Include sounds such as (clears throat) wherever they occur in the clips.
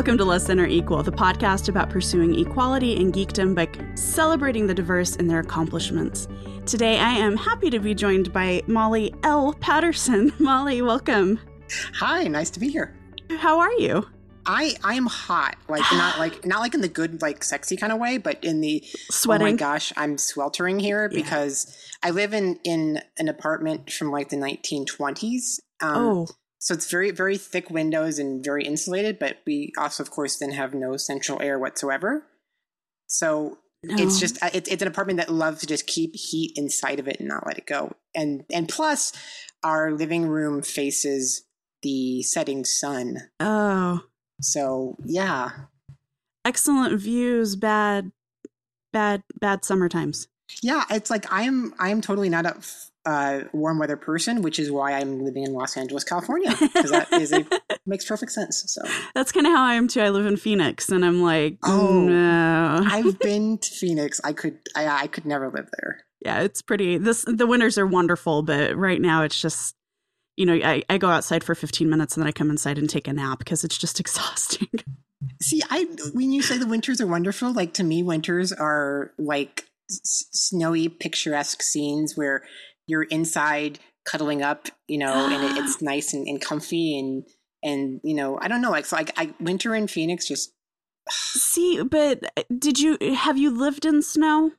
Welcome to Less Than or Equal, the podcast about pursuing equality and geekdom by celebrating the diverse in their accomplishments. Today, I am happy to be joined by Molly L. Patterson. (laughs) Molly, welcome. Hi, nice to be here. How are you? I I am hot, like (gasps) not like not like in the good like sexy kind of way, but in the sweating. Oh my gosh, I'm sweltering here yeah. because I live in in an apartment from like the 1920s. Um, oh, so it's very, very thick windows and very insulated, but we also, of course, then have no central air whatsoever. So no. it's just uh, it's, it's an apartment that loves to just keep heat inside of it and not let it go. And and plus, our living room faces the setting sun. Oh, so yeah, excellent views. Bad, bad, bad summer times. Yeah, it's like I am. I am totally not a uh, warm weather person, which is why I'm living in Los Angeles, California, because that is a, (laughs) makes perfect sense. So that's kind of how I am too. I live in Phoenix, and I'm like, oh no. I've (laughs) been to Phoenix. I could, I, I could never live there. Yeah, it's pretty. This the winters are wonderful, but right now it's just, you know, I, I go outside for 15 minutes and then I come inside and take a nap because it's just (laughs) exhausting. See, I when you say the winters are wonderful, like to me, winters are like s- snowy, picturesque scenes where you're inside cuddling up, you know, and it, it's (gasps) nice and, and, comfy and and you know, I don't know, like so like I winter in Phoenix just (sighs) See, but uh, did you have you lived in snow?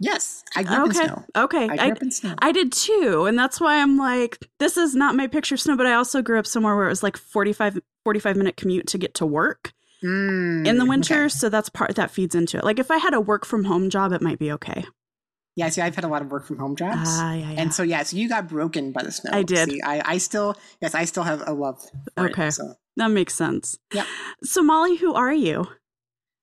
Yes, I grew okay. up in snow. Okay, I grew I, up in snow. I did too, and that's why I'm like, this is not my picture of snow. But I also grew up somewhere where it was like 45, 45 minute commute to get to work mm, in the winter, okay. so that's part that feeds into it. Like if I had a work from home job, it might be okay. Yeah, see, I've had a lot of work from home jobs. Ah, yeah, yeah. And so, yeah, so you got broken by the snow. I did. See, I, I still, yes, I still have a love. okay. It, so. That makes sense. Yeah. So, Molly, who are you?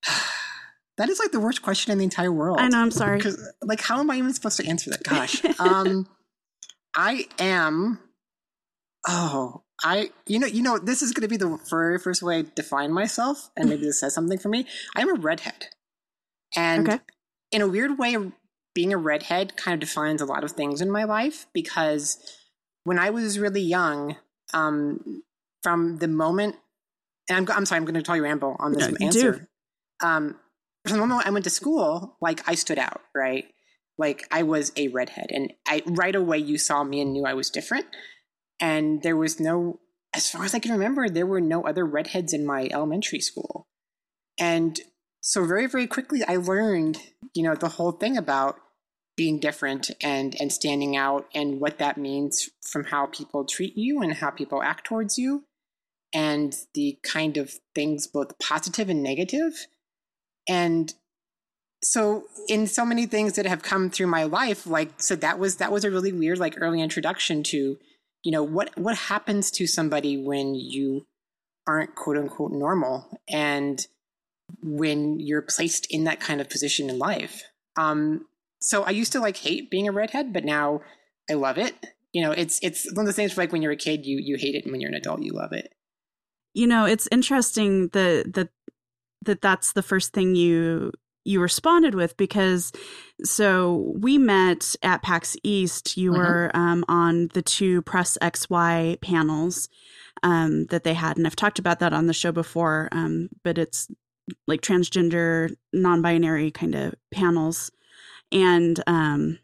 (sighs) that is like the worst question in the entire world. I know, I'm sorry. Because, like, how am I even supposed to answer that? Gosh. (laughs) um, I am, oh, I, you know, you know, this is going to be the very first way I define myself, and maybe this says something for me. I'm a redhead. And okay. in a weird way, being a redhead kind of defines a lot of things in my life because when I was really young, um, from the moment, and I'm, I'm sorry, I'm going to tell you ramble on this yeah, answer. Um, from the moment I went to school, like I stood out, right? Like I was a redhead, and I right away you saw me and knew I was different. And there was no, as far as I can remember, there were no other redheads in my elementary school. And so very very quickly I learned, you know, the whole thing about being different and and standing out and what that means from how people treat you and how people act towards you and the kind of things both positive and negative. And so in so many things that have come through my life like so that was that was a really weird like early introduction to you know what what happens to somebody when you aren't quote unquote normal? And when you're placed in that kind of position in life um so I used to like hate being a redhead, but now I love it. You know, it's it's one of the things like when you're a kid, you you hate it, and when you're an adult, you love it. You know, it's interesting that that that that's the first thing you you responded with because so we met at PAX East. You mm-hmm. were um, on the two Press XY panels um, that they had, and I've talked about that on the show before. Um, but it's like transgender, non-binary kind of panels and um,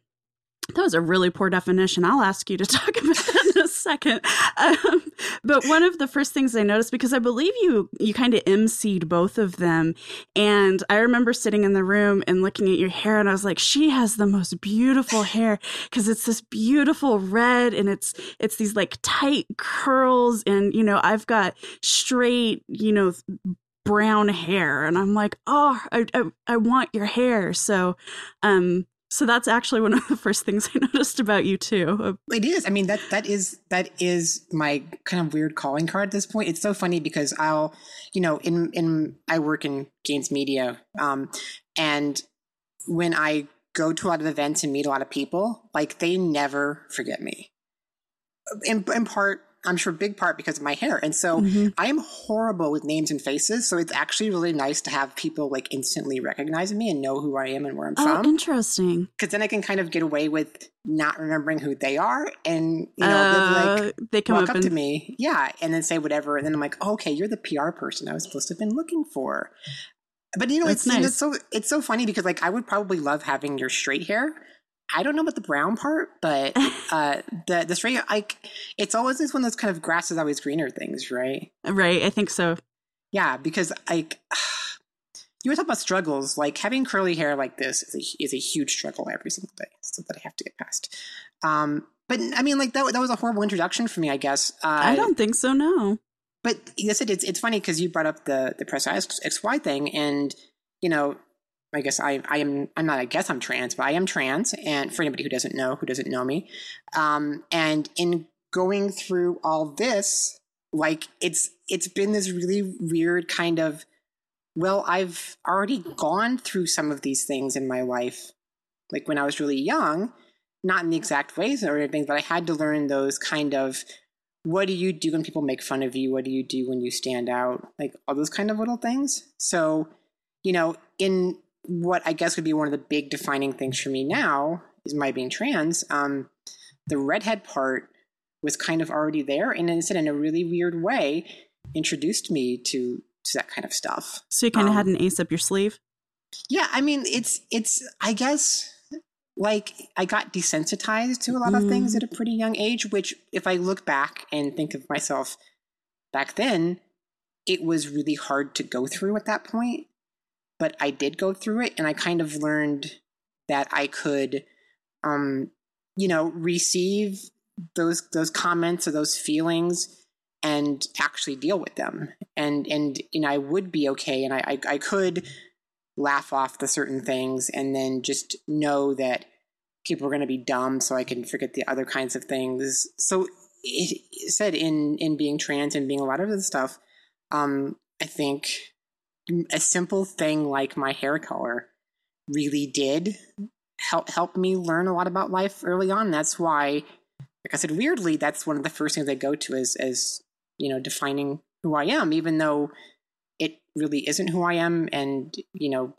that was a really poor definition. I'll ask you to (laughs) talk about that in a second. Um, but one of the first things I noticed because I believe you you kind of emceed both of them, and I remember sitting in the room and looking at your hair, and I was like, she has the most beautiful hair because it's this beautiful red, and it's it's these like tight curls, and you know I've got straight you know brown hair. And i'm like oh I, I, I want your hair. So um so that's actually one of the first things (laughs) i noticed about you too it is. I mean that that is that is my kind of weird calling card at this point. It's so funny because i'll you know in in i work in games media um and when i go to a lot of events and meet a lot of people like they never forget me. In, in part I'm sure big part because of my hair. And so mm-hmm. I am horrible with names and faces. So it's actually really nice to have people like instantly recognize me and know who I am and where I'm oh, from. Interesting. Because then I can kind of get away with not remembering who they are and you know uh, like they come walk up, up to me yeah and then say whatever and then i'm like oh, okay you're the pr person i was supposed to have been looking for but you know That's it's, nice. it's so it's so funny because like i would probably love having your straight hair I don't know about the brown part, but (laughs) uh, the the straight like it's always this one of those kind of grass is always greener things, right? Right, I think so. Yeah, because like (sighs) you were talking about struggles, like having curly hair like this is a, is a huge struggle every single day, so that I have to get past. Um, but I mean, like that that was a horrible introduction for me, I guess. Uh, I don't think so. No. But yes, it, it's it's funny because you brought up the the press XY thing, and you know I guess I, I am I'm not I guess I'm trans, but I am trans. And for anybody who doesn't know, who doesn't know me, um, and in going through all this, like it's it's been this really weird kind of well, I've already gone through some of these things in my life, like when I was really young, not in the exact ways or anything, but I had to learn those kind of what do you do when people make fun of you? What do you do when you stand out? Like all those kind of little things. So, you know, in what I guess would be one of the big defining things for me now is my being trans. Um, the redhead part was kind of already there, and instead, in a really weird way, introduced me to to that kind of stuff. So you kind of um, had an ace up your sleeve. Yeah, I mean, it's it's I guess like I got desensitized to a lot mm. of things at a pretty young age. Which, if I look back and think of myself back then, it was really hard to go through at that point but I did go through it and I kind of learned that I could um you know receive those those comments or those feelings and actually deal with them. And and know I would be okay and I I, I could laugh off the certain things and then just know that people are going to be dumb so I can forget the other kinds of things. So it, it said in in being trans and being a lot of the stuff um I think a simple thing like my hair color really did help help me learn a lot about life early on. That's why, like I said, weirdly, that's one of the first things I go to as as you know defining who I am, even though it really isn't who I am, and you know,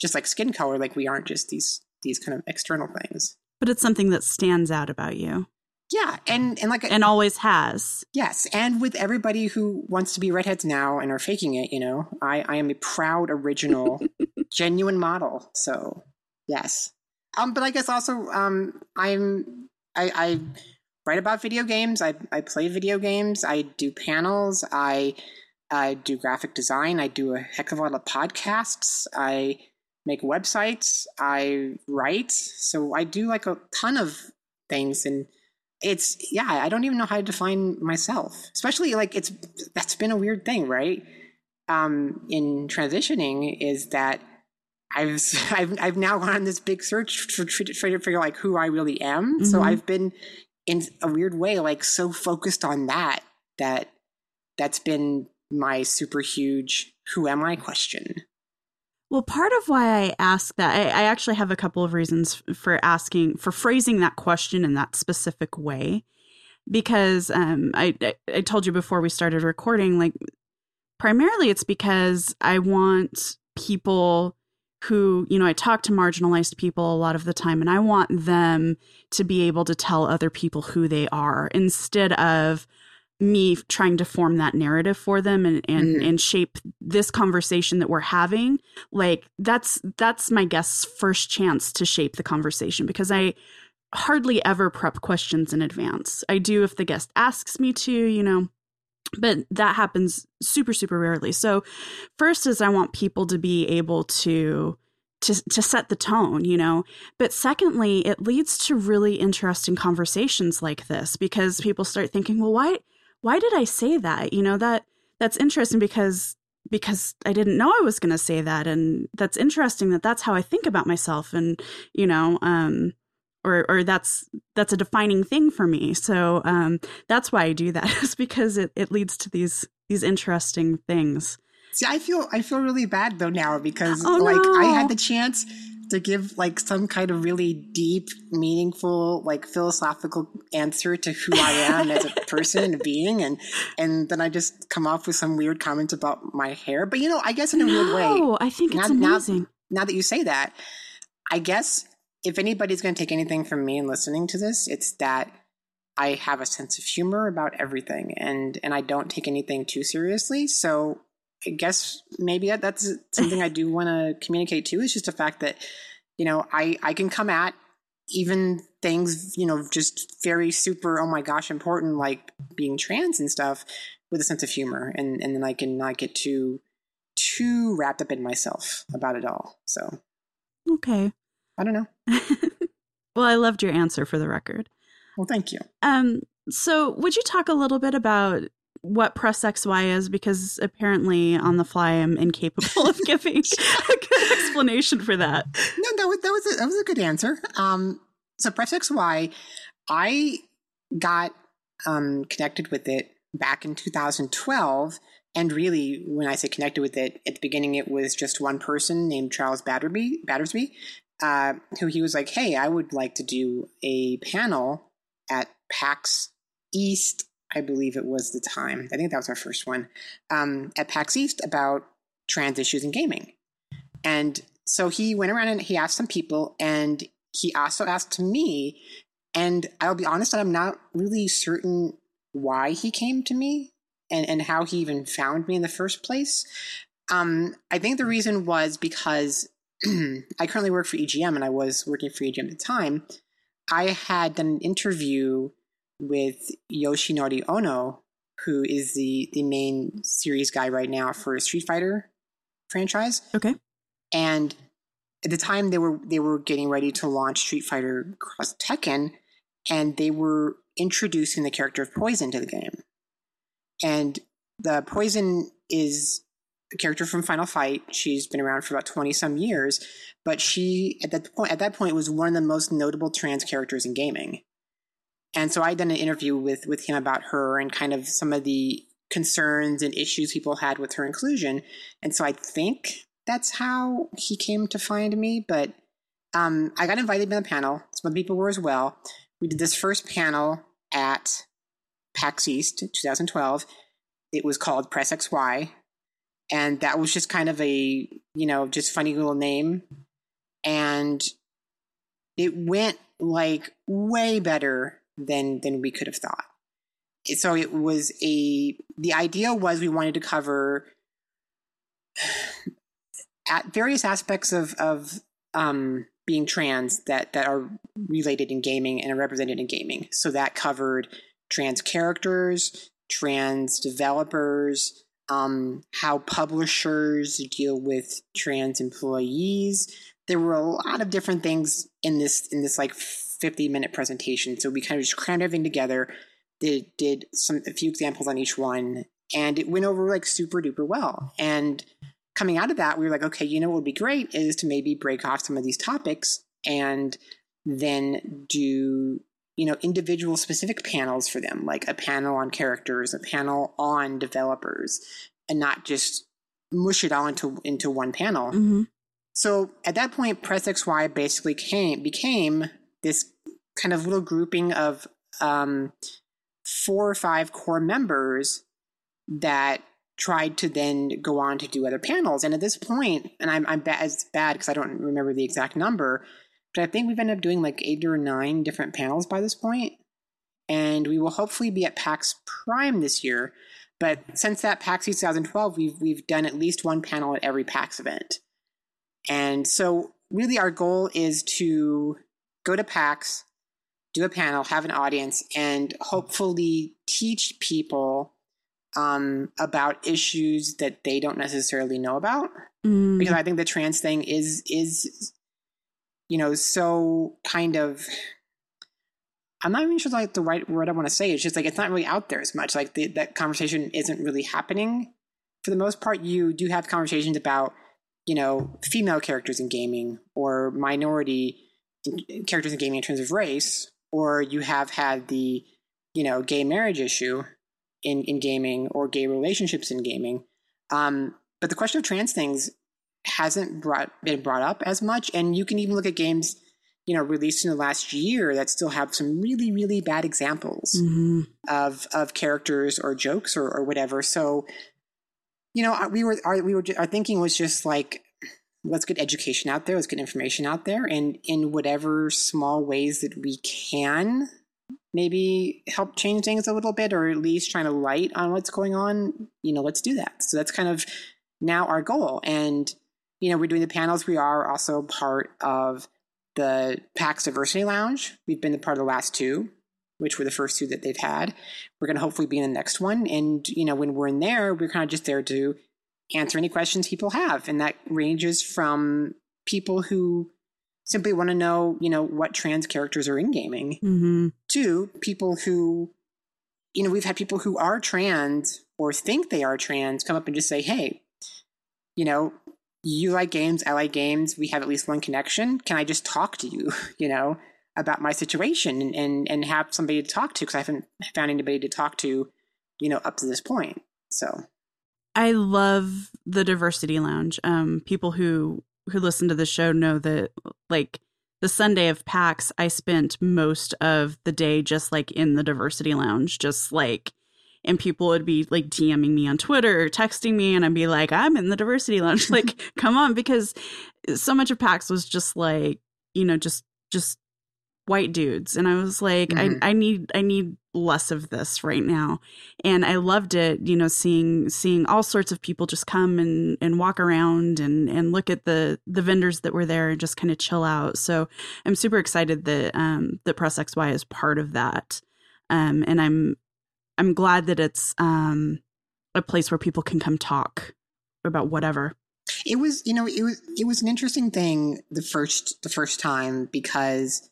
just like skin color, like we aren't just these these kind of external things. But it's something that stands out about you. Yeah, and and like and always has. Yes, and with everybody who wants to be redheads now and are faking it, you know, I I am a proud original, (laughs) genuine model. So yes, um, but I guess also um, I'm I, I write about video games. I I play video games. I do panels. I I do graphic design. I do a heck of a lot of podcasts. I make websites. I write. So I do like a ton of things and it's yeah i don't even know how to define myself especially like it's that's been a weird thing right? Um in transitioning is that i've (laughs) i've, I've now gone on this big search for trying to figure like who i really am. Mm-hmm. so i've been in a weird way like so focused on that that that's been my super huge who am i question well, part of why I ask that, I, I, actually have a couple of reasons for asking, for phrasing that question in that specific way. Because um, I, I told you before we started recording, like, primarily it's because I want people who, you know, I talk to marginalized people a lot of the time, and I want them to be able to tell other people who they are instead of, me trying to form that narrative for them and and, mm-hmm. and shape this conversation that we're having like that's that's my guest's first chance to shape the conversation because i hardly ever prep questions in advance i do if the guest asks me to you know but that happens super super rarely so first is i want people to be able to to to set the tone, you know. But secondly, it leads to really interesting conversations like this because people start thinking, well, why why did I say that? You know, that that's interesting because because I didn't know I was going to say that and that's interesting that that's how I think about myself and you know um or or that's that's a defining thing for me. So um that's why I do that (laughs) is because it it leads to these these interesting things. See, I feel I feel really bad though now because oh, like no. I had the chance to give like some kind of really deep, meaningful, like philosophical answer to who I am as a (laughs) person and a being, and and then I just come off with some weird comment about my hair. But you know, I guess in a no, weird way. I think it's now, amazing. Now, now that you say that, I guess if anybody's going to take anything from me in listening to this, it's that I have a sense of humor about everything, and and I don't take anything too seriously. So I guess maybe that, that's something I do (laughs) want to communicate too. Is just the fact that you know I I can come at even things you know just very super oh my gosh important like being trans and stuff with a sense of humor, and and then I can not get too too wrapped up in myself about it all. So okay, I don't know. (laughs) well, I loved your answer for the record. Well, thank you. Um, so would you talk a little bit about what Press XY is? Because apparently, on the fly, I'm incapable of (laughs) giving a good explanation for that. No, that was that was a, that was a good answer. Um, so Press XY, I got um, connected with it back in 2012. And really, when I say connected with it, at the beginning, it was just one person named Charles Battersby, Battersby uh, who he was like, "Hey, I would like to do a panel at PAX East, I believe it was the time. I think that was our first one um, at PAX East about trans issues in gaming. And so he went around and he asked some people, and he also asked me. And I'll be honest I'm not really certain why he came to me and, and how he even found me in the first place. Um, I think the reason was because (clears throat) I currently work for EGM and I was working for EGM at the time. I had done an interview with Yoshinori Ono, who is the the main series guy right now for Street Fighter franchise. Okay. And at the time they were they were getting ready to launch Street Fighter Cross Tekken, and they were introducing the character of Poison to the game. And the Poison is a character from Final Fight. She's been around for about twenty some years, but she at that point at that point was one of the most notable trans characters in gaming. And so I'd done an interview with with him about her and kind of some of the concerns and issues people had with her inclusion. And so I think that's how he came to find me. But um, I got invited to the panel. Some other people were as well. We did this first panel at PAX East 2012. It was called Press XY. And that was just kind of a, you know, just funny little name. And it went like way better than than we could have thought. So it was a the idea was we wanted to cover (sighs) at various aspects of of um, being trans that that are related in gaming and are represented in gaming. So that covered trans characters, trans developers, um, how publishers deal with trans employees. There were a lot of different things in this in this like 50 minute presentation. So we kind of just crammed everything together, did did some a few examples on each one, and it went over like super duper well. And coming out of that, we were like, okay, you know what would be great is to maybe break off some of these topics and then do you know individual specific panels for them like a panel on characters a panel on developers and not just mush it all into into one panel Mm-hmm. so at that point press xy basically came became this kind of little grouping of um, four or five core members that tried to then go on to do other panels. And at this point, and I'm, I'm bad, it's bad because I don't remember the exact number, but I think we've ended up doing like eight or nine different panels by this point. And we will hopefully be at PAX Prime this year. But since that PAX 2012, we've we've done at least one panel at every PAX event. And so really our goal is to go to PAX, do a panel, have an audience, and hopefully teach people um, about issues that they don't necessarily know about. Mm. Because I think the trans thing is is you know so kind of. I'm not even sure like the right word I want to say. It's just like it's not really out there as much. Like the, that conversation isn't really happening. For the most part, you do have conversations about you know female characters in gaming or minority characters in gaming in terms of race, or you have had the you know gay marriage issue in in gaming or gay relationships in gaming. Um, but the question of trans things hasn't brought been brought up as much. And you can even look at games, you know, released in the last year that still have some really, really bad examples mm-hmm. of of characters or jokes or, or whatever. So, you know, we were our we were our thinking was just like let's get education out there, let's get information out there, and in whatever small ways that we can, maybe help change things a little bit, or at least trying to light on what's going on. You know, let's do that. So that's kind of now our goal. And you know, we're doing the panels. We are also part of the PAX Diversity Lounge. We've been a part of the last two, which were the first two that they've had. We're going to hopefully be in the next one. And, you know, when we're in there, we're kind of just there to answer any questions people have. And that ranges from people who simply want to know, you know, what trans characters are in gaming mm-hmm. to people who, you know, we've had people who are trans or think they are trans come up and just say, hey, you know, you like games, I like games, we have at least one connection. Can I just talk to you, (laughs) you know, about my situation and, and, and have somebody to talk to? Because I haven't found anybody to talk to, you know, up to this point. So I love the diversity lounge. Um, people who who listen to the show know that like the Sunday of PAX, I spent most of the day just like in the diversity lounge, just like and people would be like DMing me on Twitter or texting me and I'd be like, I'm in the diversity lounge. (laughs) like, (laughs) come on, because so much of PAX was just like, you know, just just white dudes and i was like mm-hmm. I, I need i need less of this right now. And i loved it you know seeing seeing all sorts of people just come and and walk around and and look at the the vendors that were there and just kind of chill out. So i'm super excited that um that press xy is part of that. Um and i'm i'm glad that it's um a place where people can come talk about whatever. It was you know it was it was an interesting thing the first the first time because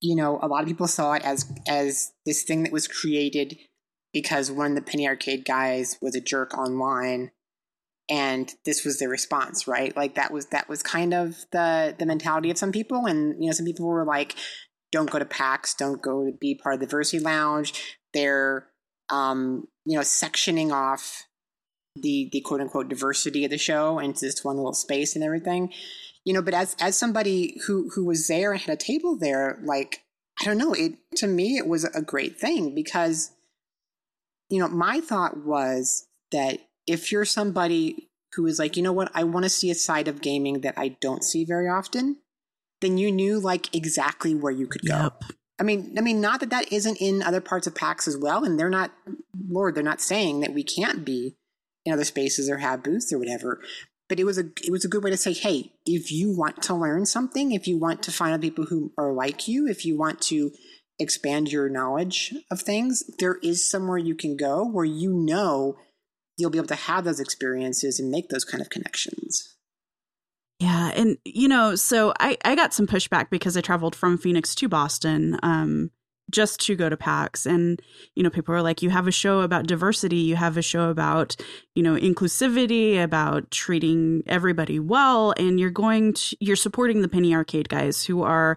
you know, a lot of people saw it as as this thing that was created because one of the penny arcade guys was a jerk online and this was the response right? Like that was that was kind of the the mentality of some people. And you know some people were like don't go to pax don't go to be part of the diversity lounge. They're um you know sectioning off the the quote unquote diversity of the show into this one little space and everything you know but as as somebody who who was there and had a table there like i don't know it to me it was a great thing because you know my thought was that if you're somebody who is like you know what i want to see a side of gaming that i don't see very often then you knew like exactly where you could go yep. I mean, I mean, not that that isn't in other parts of PAX as well, and they're not, Lord, they're not saying that we can't be in other spaces or have booths or whatever but it was a it was a good way to say, hey, if you want to learn something, if you want to find out people who are like you, if you want to expand your knowledge of things, there is somewhere you can go where you know you'll be able to have those experiences and make those kind of connections. Yeah, and you know, so I I got some pushback because I traveled from Phoenix to Boston. Um, just to go to PAX. And, you know, people are like, you have a show about diversity, you have a show about, you know, inclusivity, about treating everybody well, and you're going to, you're supporting the Penny Arcade guys who are,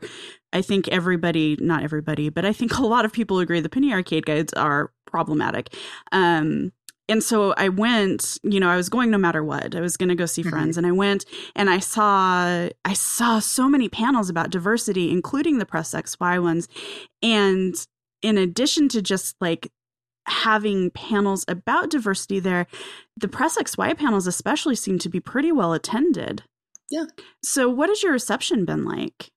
I think everybody, not everybody, but I think (laughs) a lot of people agree the Penny Arcade guys are problematic. Um, and so I went, you know, I was going no matter what. I was going to go see mm-hmm. friends and I went and I saw I saw so many panels about diversity including the press XY ones. And in addition to just like having panels about diversity there, the press XY panels especially seem to be pretty well attended. Yeah. So what has your reception been like?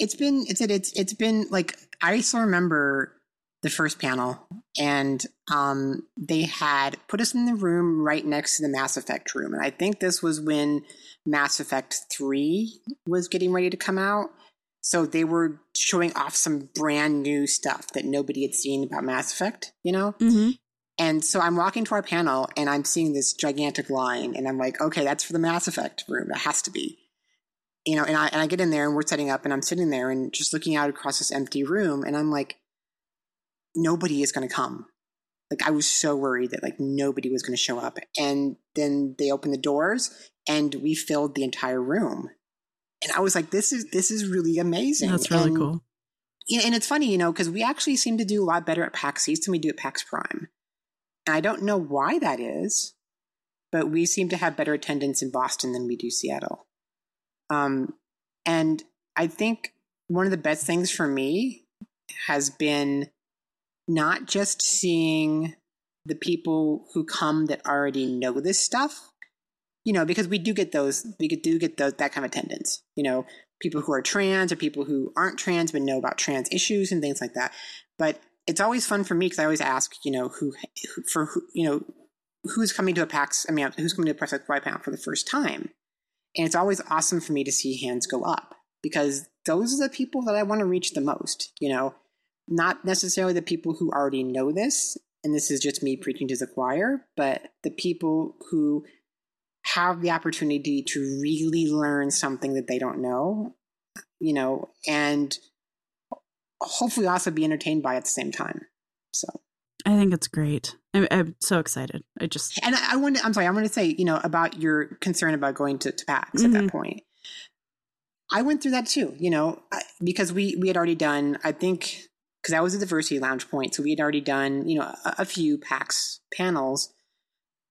It's been it's it's it's been like I still remember the first panel, and um, they had put us in the room right next to the Mass Effect room. And I think this was when Mass Effect 3 was getting ready to come out. So they were showing off some brand new stuff that nobody had seen about Mass Effect, you know? Mm-hmm. And so I'm walking to our panel and I'm seeing this gigantic line, and I'm like, okay, that's for the Mass Effect room. It has to be. You know, and I, and I get in there and we're setting up, and I'm sitting there and just looking out across this empty room, and I'm like, nobody is going to come. Like I was so worried that like nobody was going to show up. And then they opened the doors and we filled the entire room. And I was like, this is this is really amazing. That's really and, cool. And it's funny, you know, because we actually seem to do a lot better at PAX East than we do at PAX Prime. And I don't know why that is, but we seem to have better attendance in Boston than we do Seattle. Um, and I think one of the best things for me has been not just seeing the people who come that already know this stuff, you know, because we do get those, we do get those, that kind of attendance, you know, people who are trans or people who aren't trans but know about trans issues and things like that. But it's always fun for me because I always ask, you know, who, who for who, you know, who's coming to a PAX, I mean, who's coming to a Press XY panel for the first time. And it's always awesome for me to see hands go up because those are the people that I want to reach the most, you know, not necessarily the people who already know this, and this is just me preaching to the choir, but the people who have the opportunity to really learn something that they don't know, you know, and hopefully also be entertained by at the same time. So I think it's great. I'm, I'm so excited. I just and I, I want. To, I'm sorry. I want to say, you know, about your concern about going to, to PAX mm-hmm. at that mm-hmm. point. I went through that too, you know, because we we had already done. I think because I was at the Diversity Lounge point, so we had already done, you know, a, a few PAX panels,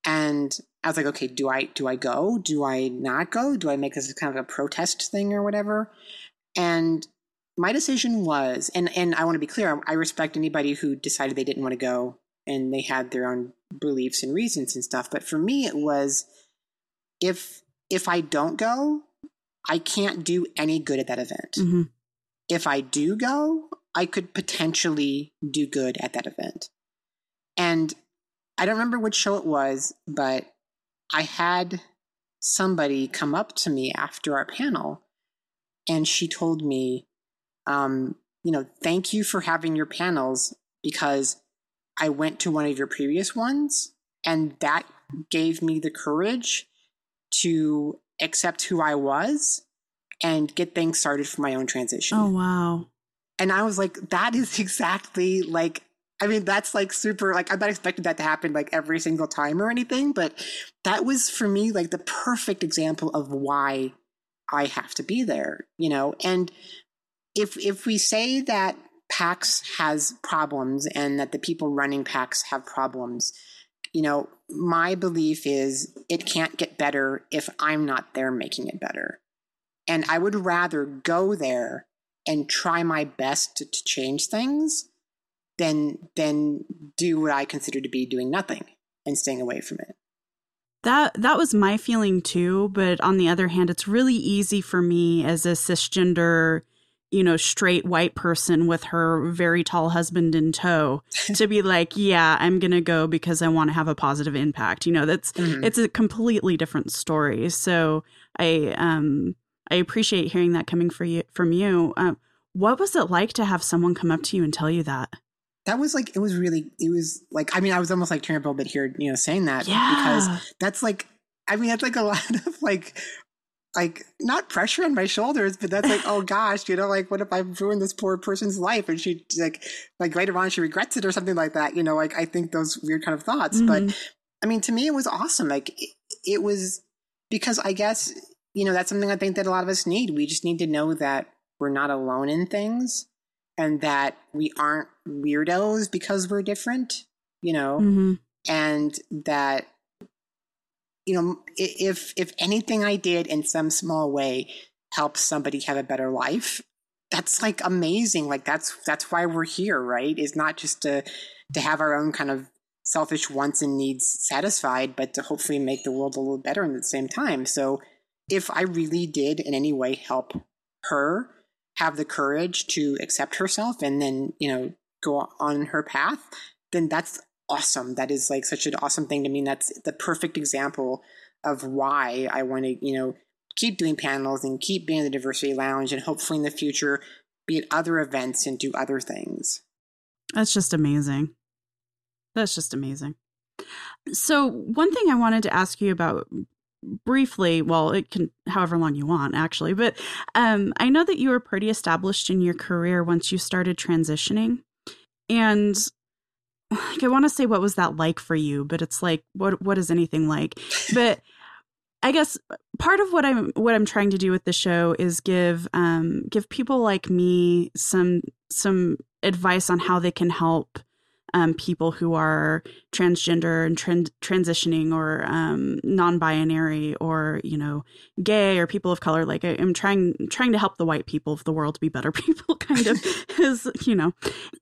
and I was like, okay, do I do I go? Do I not go? Do I make this kind of a protest thing or whatever? And my decision was, and and I want to be clear, I respect anybody who decided they didn't want to go and they had their own beliefs and reasons and stuff. But for me, it was if if I don't go, I can't do any good at that event. Mm-hmm. If I do go, I could potentially do good at that event. And I don't remember which show it was, but I had somebody come up to me after our panel and she told me, um, you know, thank you for having your panels because I went to one of your previous ones and that gave me the courage to accept who I was and get things started for my own transition. Oh, wow. And I was like, that is (laughs) exactly like, I mean, that's like super, like, I'm not expecting that to happen like every single time or anything, but that was for me like the perfect example of why I have to be there, you know? And if, if we say that PAX has problems and that the people running PAX have problems, you know, my belief is it can't get better if I'm not there making it better. And I would rather go there and try my best to, to change things than than do what I consider to be doing nothing and staying away from it. That that was my feeling too, but on the other hand, it's really easy for me as a cisgender you know, straight white person with her very tall husband in tow (laughs) to be like, yeah, I'm going to go because I want to have a positive impact. You know, that's mm-hmm. it's a completely different story. So I um I appreciate hearing that coming for you from you. Uh, what was it like to have someone come up to you and tell you that? That was like it was really it was like I mean I was almost like tearing up a little bit here, you know, saying that yeah. because that's like I mean that's like a (laughs) lot of like like not pressure on my shoulders, but that's like, oh (laughs) gosh, you know, like what if I've ruined this poor person's life and she like like later on she regrets it or something like that, you know, like I think those weird kind of thoughts. Mm-hmm. But I mean, to me, it was awesome. Like it, it was because I guess you know that's something I think that a lot of us need. We just need to know that we're not alone in things and that we aren't weirdos because we're different, you know, mm-hmm. and that you know, if if anything I did in some small way helps somebody have a better life, that's like amazing. Like that's that's why we're here, right? Is not just to to have our own kind of selfish wants and needs satisfied, but to hopefully make the world a little better in the same time. So if I really did in any way help her have the courage to accept herself and then, you know, go on her path, then that's awesome. That is like such an awesome thing to me. That's the perfect example of why I want to, you know, keep doing panels and keep being in the diversity lounge and hopefully in the future be at other events and do other things. That's just amazing. That's just amazing. So, one thing I wanted to ask you about briefly, well, it can however long you want actually, but um I know that you were pretty established in your career once you started transitioning. And like I want to say what was that like for you, but it's like what what is anything like? But (laughs) I guess part of what I'm what I'm trying to do with the show is give um give people like me some some advice on how they can help um, people who are transgender and trans- transitioning or um, non-binary or you know gay or people of color like I, am trying trying to help the white people of the world be better (laughs) people kind of (laughs) is you know.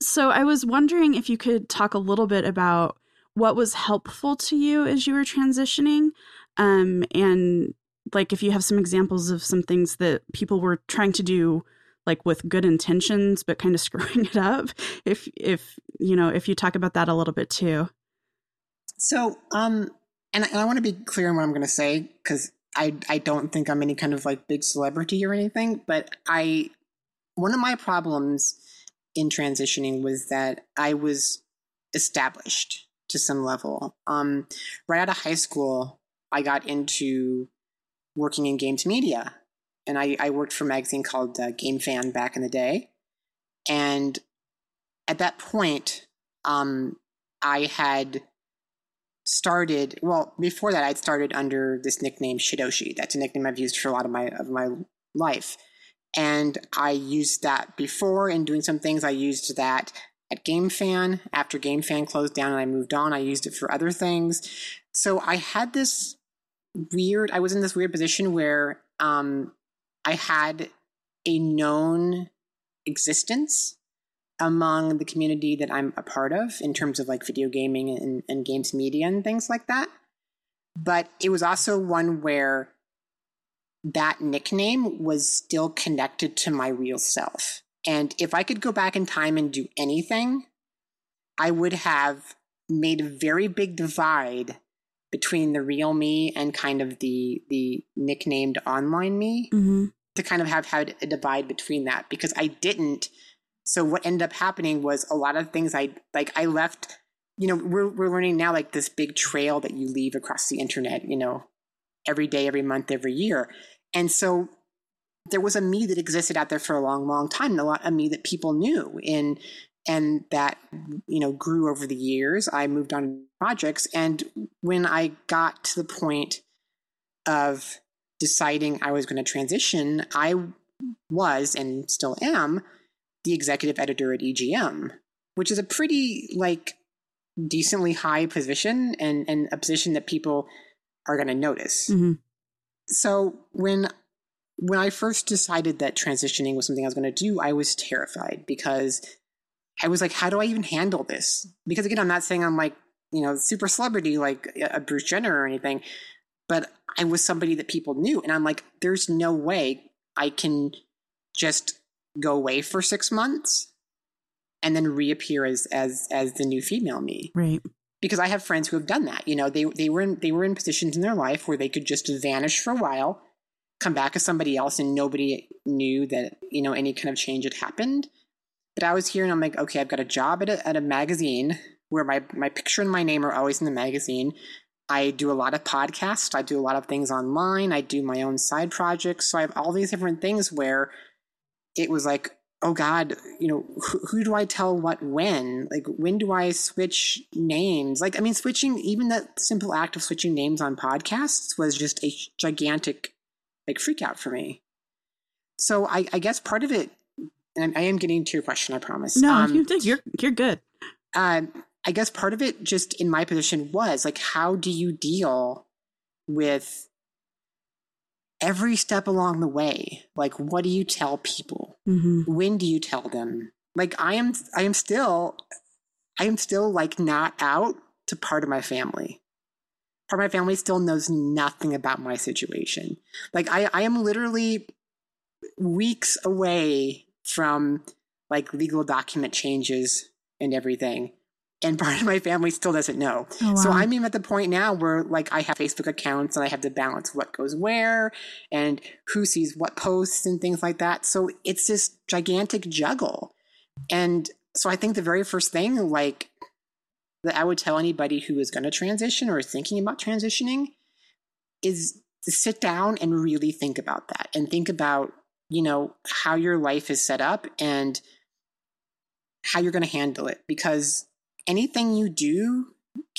So i was wondering if you could talk a little bit about what was helpful to you as you were transitioning um, and like if you have some examples of some things that people were trying to do like with good intentions but kind of (laughs) screwing it up if if you know if you talk about that a little bit too. So um and, and i want to be clear on what i'm going to say because i i don't think i'm any kind of like big celebrity or anything but i one of my problems in transitioning was that i was established to some level. Um right out of high school i got into working in games media and I, I worked for a magazine called uh, Game Fan back in the day. And at that point, um, I had started. Well, before that, I'd started under this nickname Shidoshi. That's a nickname I've used for a lot of my of my life, and I used that before in doing some things. I used that at Game Fan after Game Fan closed down, and I moved on. I used it for other things. So I had this weird. I was in this weird position where um, I had a known existence among the community that I'm a part of in terms of like video gaming and, and games media and things like that. But it was also one where that nickname was still connected to my real self. And if I could go back in time and do anything, I would have made a very big divide between the real me and kind of the the nicknamed online me mm-hmm. to kind of have had a divide between that because I didn't. So what ended up happening was a lot of things I like I left. You know, we're we're learning now like this big trail that you leave across the internet. You know, every day, every month, every year, and so there was a me that existed out there for a long, long time, and a lot of me that people knew in and that you know grew over the years i moved on projects and when i got to the point of deciding i was going to transition i was and still am the executive editor at egm which is a pretty like decently high position and and a position that people are going to notice mm-hmm. so when when i first decided that transitioning was something i was going to do i was terrified because I was like, how do I even handle this? Because again, I'm not saying I'm like, you know, super celebrity like uh, a Bruce Jenner or anything, but I was somebody that people knew. And I'm like, there's no way I can just go away for six months and then reappear as as as the new female me. Right. Because I have friends who have done that. You know, they they were in they were in positions in their life where they could just vanish for a while, come back as somebody else, and nobody knew that, you know, any kind of change had happened. But I was here and I'm like, okay, I've got a job at a, at a magazine where my, my picture and my name are always in the magazine. I do a lot of podcasts. I do a lot of things online. I do my own side projects. So I have all these different things where it was like, oh God, you know, who, who, do I tell what when? Like, when do I switch names? Like, I mean, switching, even that simple act of switching names on podcasts was just a gigantic, like, freak out for me. So I, I guess part of it and I am getting to your question, I promise. No, um, you think you're you're good. Uh, I guess part of it, just in my position, was like, how do you deal with every step along the way? Like, what do you tell people? Mm-hmm. When do you tell them? Like, I am, I am still, I am still like not out to part of my family. Part of my family still knows nothing about my situation. Like, I, I am literally weeks away from like legal document changes and everything. And part of my family still doesn't know. Oh, wow. So I'm even at the point now where like I have Facebook accounts and I have to balance what goes where and who sees what posts and things like that. So it's this gigantic juggle. And so I think the very first thing like that I would tell anybody who is going to transition or is thinking about transitioning is to sit down and really think about that and think about you know, how your life is set up and how you're going to handle it because anything you do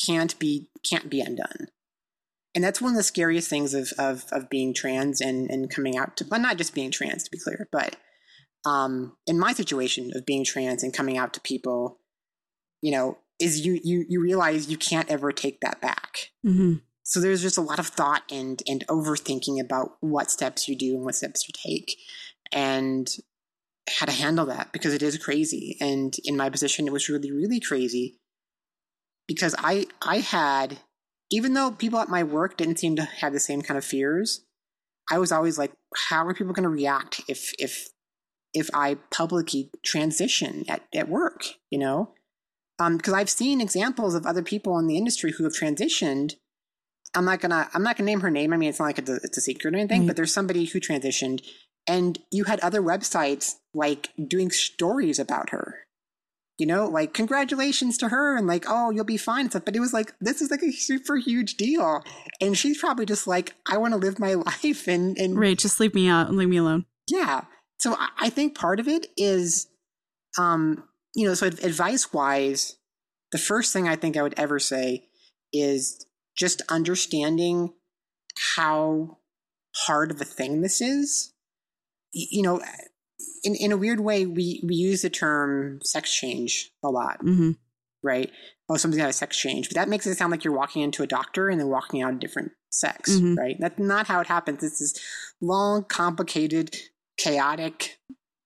can't be can't be undone. And that's one of the scariest things of of, of being trans and, and coming out to well not just being trans to be clear, but um, in my situation of being trans and coming out to people, you know, is you you you realize you can't ever take that back. Mm-hmm. So there's just a lot of thought and and overthinking about what steps you do and what steps you take, and how to handle that because it is crazy. And in my position, it was really really crazy because I I had even though people at my work didn't seem to have the same kind of fears, I was always like, how are people going to react if if if I publicly transition at, at work, you know? Because um, I've seen examples of other people in the industry who have transitioned. I'm not gonna I'm not gonna name her name. I mean, it's not like it's a, it's a secret or anything. Mm-hmm. But there's somebody who transitioned, and you had other websites like doing stories about her. You know, like congratulations to her, and like oh you'll be fine and stuff. But it was like this is like a super huge deal, and she's probably just like I want to live my (laughs) life and and right, just leave me out, and leave me alone. Yeah, so I think part of it is, um, you know, so advice wise, the first thing I think I would ever say is just understanding how hard of a thing this is. You know, in, in a weird way, we, we use the term sex change a lot, mm-hmm. right? Oh, something's got a sex change, but that makes it sound like you're walking into a doctor and then walking out a different sex, mm-hmm. right? That's not how it happens. It's this long, complicated chaotic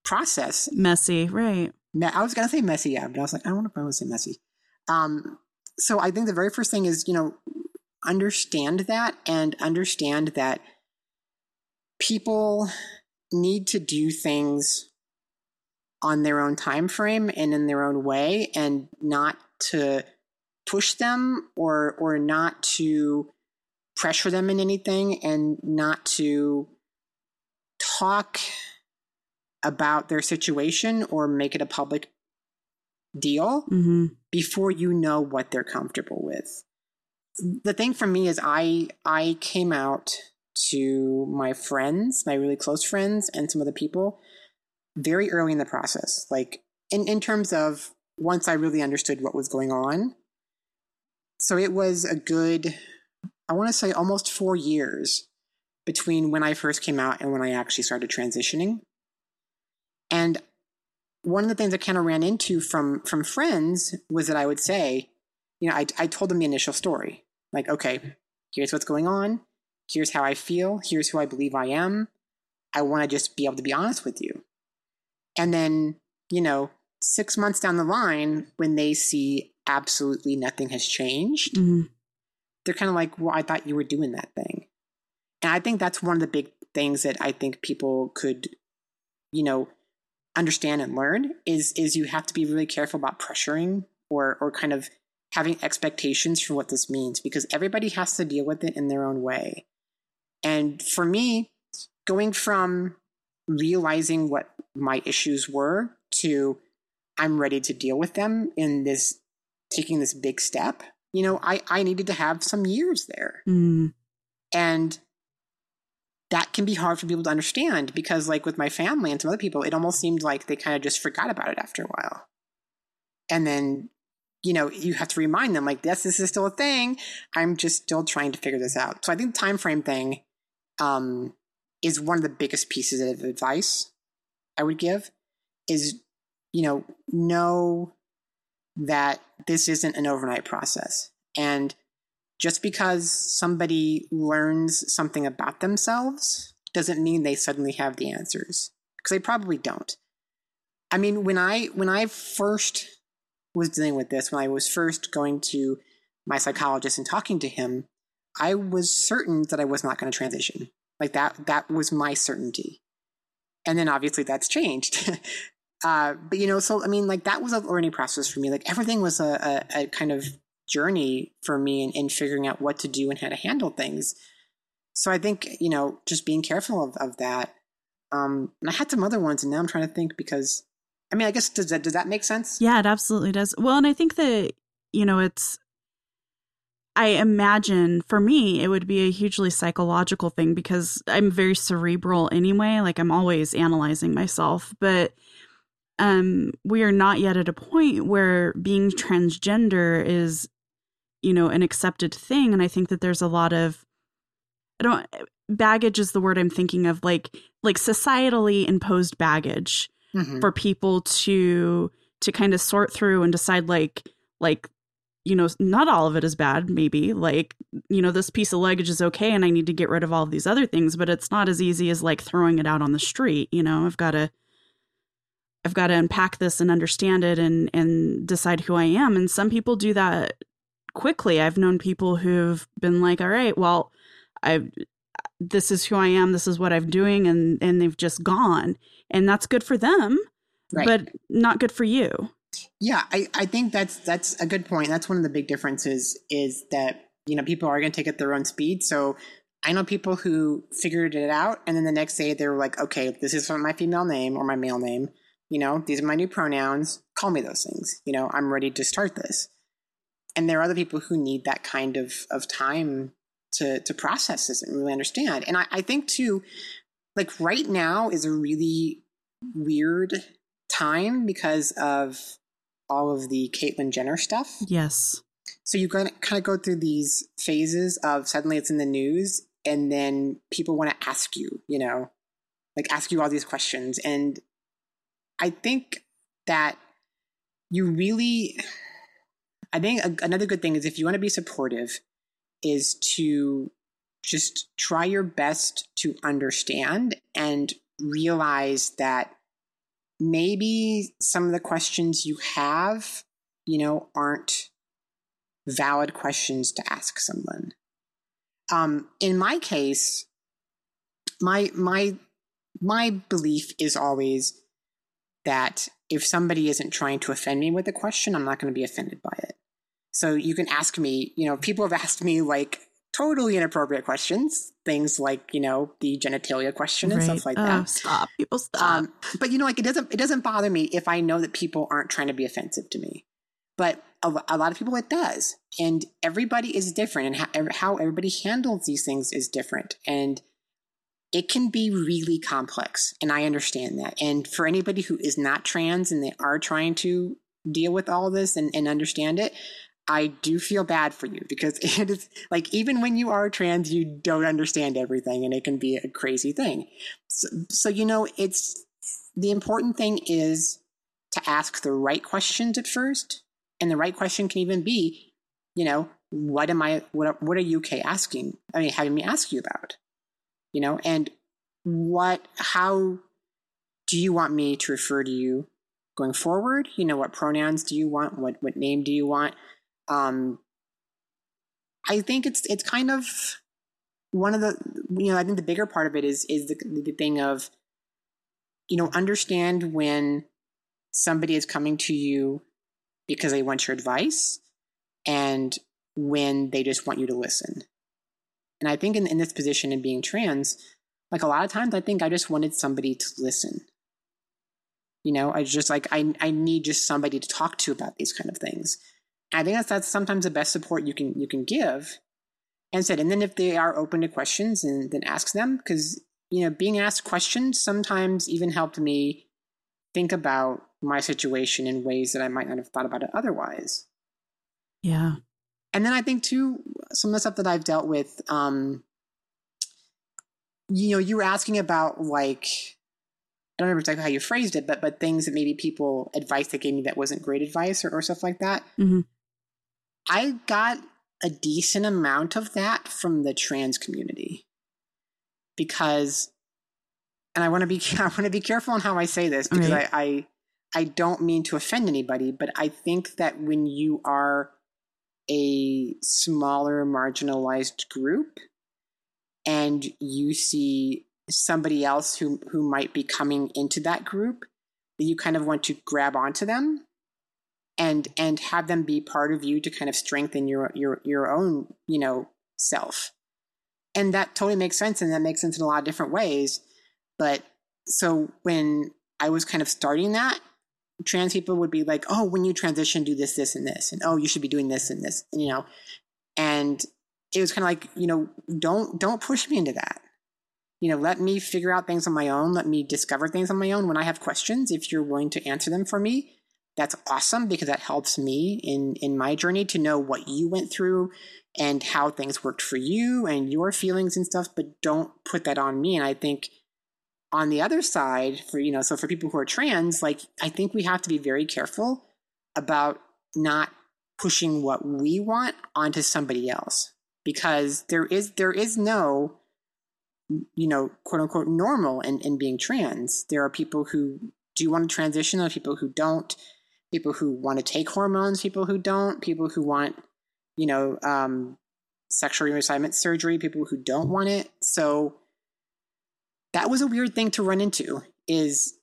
process. Messy, right. I was gonna say messy, yeah, but I was like, I don't want to say messy. Um, so I think the very first thing is, you know, understand that and understand that people need to do things on their own time frame and in their own way and not to push them or or not to pressure them in anything and not to talk about their situation or make it a public deal mm-hmm. before you know what they're comfortable with. The thing for me is I I came out to my friends, my really close friends and some other people very early in the process. Like in, in terms of once I really understood what was going on. So it was a good I want to say almost 4 years between when I first came out and when I actually started transitioning. And one of the things I kind of ran into from from friends was that I would say, you know, I, I told them the initial story, like, okay, here's what's going on, here's how I feel, here's who I believe I am. I want to just be able to be honest with you. And then, you know, six months down the line, when they see absolutely nothing has changed, mm-hmm. they're kind of like, well, I thought you were doing that thing. And I think that's one of the big things that I think people could, you know, understand and learn is is you have to be really careful about pressuring or or kind of having expectations for what this means because everybody has to deal with it in their own way. And for me, going from realizing what my issues were to I'm ready to deal with them in this taking this big step, you know, I, I needed to have some years there. Mm. And that can be hard for people to understand because like with my family and some other people it almost seemed like they kind of just forgot about it after a while and then you know you have to remind them like yes this is still a thing i'm just still trying to figure this out so i think the time frame thing um, is one of the biggest pieces of advice i would give is you know know that this isn't an overnight process. And just because somebody learns something about themselves doesn't mean they suddenly have the answers because they probably don't. I mean when i when i first was dealing with this when i was first going to my psychologist and talking to him i was certain that i was not going to transition like that that was my certainty and then obviously that's changed (laughs) uh, but you know so i mean like that was a learning process for me like everything was a, a, a kind of journey for me in, in figuring out what to do and how to handle things. So I think, you know, just being careful of, of that. Um, and I had some other ones and now I'm trying to think because I mean, I guess does that does that make sense? Yeah, it absolutely does. Well, and I think that, you know, it's I imagine for me it would be a hugely psychological thing because I'm very cerebral anyway, like I'm always analyzing myself, but um we are not yet at a point where being transgender is you know an accepted thing and i think that there's a lot of i don't baggage is the word i'm thinking of like like societally imposed baggage mm-hmm. for people to to kind of sort through and decide like like you know, not all of it is bad, maybe. Like, you know, this piece of luggage is okay and I need to get rid of all of these other things, but it's not as easy as like throwing it out on the street, you know. I've got to I've got to unpack this and understand it and and decide who I am. And some people do that quickly. I've known people who've been like, "All right, well, I this is who I am, this is what I'm doing," and and they've just gone, and that's good for them, right. but not good for you. Yeah, I, I think that's that's a good point. That's one of the big differences is that you know people are going to take it at their own speed. So I know people who figured it out, and then the next day they were like, "Okay, this is my female name or my male name. You know, these are my new pronouns. Call me those things. You know, I'm ready to start this." And there are other people who need that kind of of time to to process this and really understand. And I, I think too, like right now is a really weird time because of all of the Caitlyn Jenner stuff. Yes. So you kind of kind of go through these phases of suddenly it's in the news, and then people want to ask you, you know, like ask you all these questions, and I think that you really, I think a, another good thing is if you want to be supportive, is to just try your best to understand and realize that maybe some of the questions you have, you know, aren't valid questions to ask someone. Um, in my case, my my my belief is always that if somebody isn't trying to offend me with a question, I'm not going to be offended by it. So you can ask me, you know, people have asked me like totally inappropriate questions, things like you know the genitalia question and right. stuff like oh, that. Stop, people, stop. Um, but you know, like it doesn't it doesn't bother me if I know that people aren't trying to be offensive to me. But a, a lot of people it does, and everybody is different, and how, how everybody handles these things is different, and it can be really complex, and I understand that. And for anybody who is not trans and they are trying to deal with all this and, and understand it, I do feel bad for you because (laughs) it is like even when you are trans, you don't understand everything and it can be a crazy thing. So, so, you know, it's the important thing is to ask the right questions at first. And the right question can even be, you know, what am I, what, what are okay asking? I mean, having me ask you about, you know, and what, how do you want me to refer to you going forward? You know, what pronouns do you want? What, what name do you want? Um, I think it's it's kind of one of the you know I think the bigger part of it is is the, the thing of you know understand when somebody is coming to you because they want your advice and when they just want you to listen. And I think in, in this position in being trans, like a lot of times I think I just wanted somebody to listen. You know, I just like I I need just somebody to talk to about these kind of things. I think that's, that's sometimes the best support you can you can give. And said, and then if they are open to questions, and then ask them because you know being asked questions sometimes even helped me think about my situation in ways that I might not have thought about it otherwise. Yeah. And then I think too, some of the stuff that I've dealt with, um, you know, you were asking about like I don't remember exactly how you phrased it, but but things that maybe people advice that gave me that wasn't great advice or, or stuff like that. Mm-hmm. I got a decent amount of that from the trans community because and I want to be (laughs) I want to be careful on how I say this because. I, I I don't mean to offend anybody, but I think that when you are a smaller marginalized group and you see somebody else who who might be coming into that group that you kind of want to grab onto them and and have them be part of you to kind of strengthen your your your own you know self. And that totally makes sense and that makes sense in a lot of different ways. But so when i was kind of starting that trans people would be like oh when you transition do this this and this and oh you should be doing this and this you know? And it was kind of like you know don't don't push me into that. You know let me figure out things on my own. Let me discover things on my own. When i have questions if you're willing to answer them for me that's awesome because that helps me in in my journey to know what you went through and how things worked for you and your feelings and stuff but don't put that on me. And i think on the other side for you know so for people who are trans like i think we have to be very careful about not pushing what we want onto somebody else because there is there is no you know quote unquote normal in, in being trans. There are people who do want to transition there are people who don't people who want to take hormones people who don't people who want you know um, sexual reassignment surgery people who don't want it. So that was a weird thing to run into is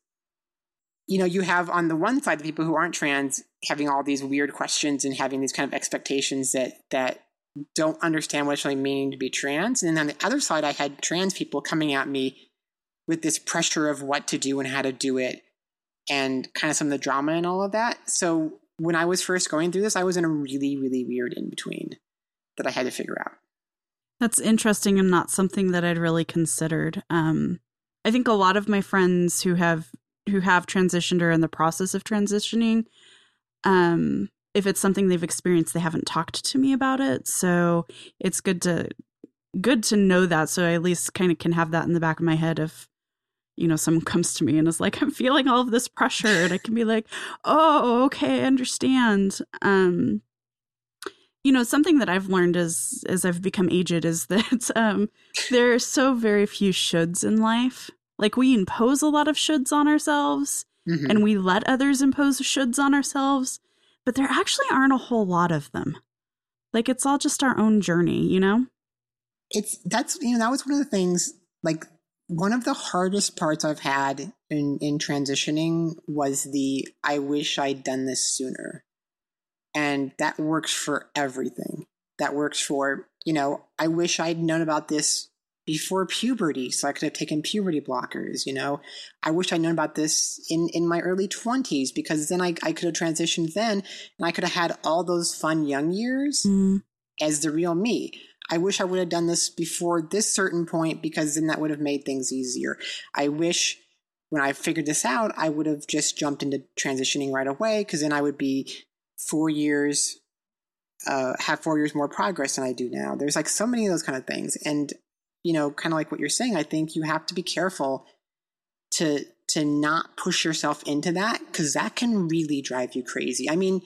you know you have on the one side the people who aren't trans having all these weird questions and having these kind of expectations that that don't understand what it's really meaning to be trans. And then on the other side i had trans people coming at me with this pressure of what to do and how to do it and kind of some of the drama and all of that. So when i was first going through this i was in a really really weird in between that i had to figure out. That's interesting and not something that i'd really considered. Um, i think a lot of my friends who have who have transitioned or in the process of transitioning um if it's something they've experienced they haven't talked to me about it. So it's good to good to know that. So i at least kind of can have that in the back of my head if you know someone comes to me and is like i'm feeling all of this pressure and i can be like oh okay i understand um you know something that i've learned as as i've become aged is (laughs) that um there are so very few shoulds in life like we impose a lot of shoulds on ourselves mm-hmm. and we let others impose shoulds on ourselves, but there actually aren't a whole lot of them. Like it's all just our own journey, you know? It's that's you know, that was one of the things like one of the hardest parts I've had in, in transitioning was the I wish I'd done this sooner. And that works for everything. That works for, you know, I wish I'd known about this before puberty so I could have taken puberty blockers, you know. I wish I'd known about this in, in my early 20s because then I, I could have transitioned then and I could have had all those fun young years mm. as the real me. I wish I would have done this before this certain point because then that would have made things easier. I wish when I figured this out, I would have just jumped into transitioning right away because then I would be four years uh, have four years more progress than I do now. There's like so many of those kind of things. And you know, kind of like what you're saying, I think you have to be careful to to not push yourself into that because that can really drive you crazy. I mean,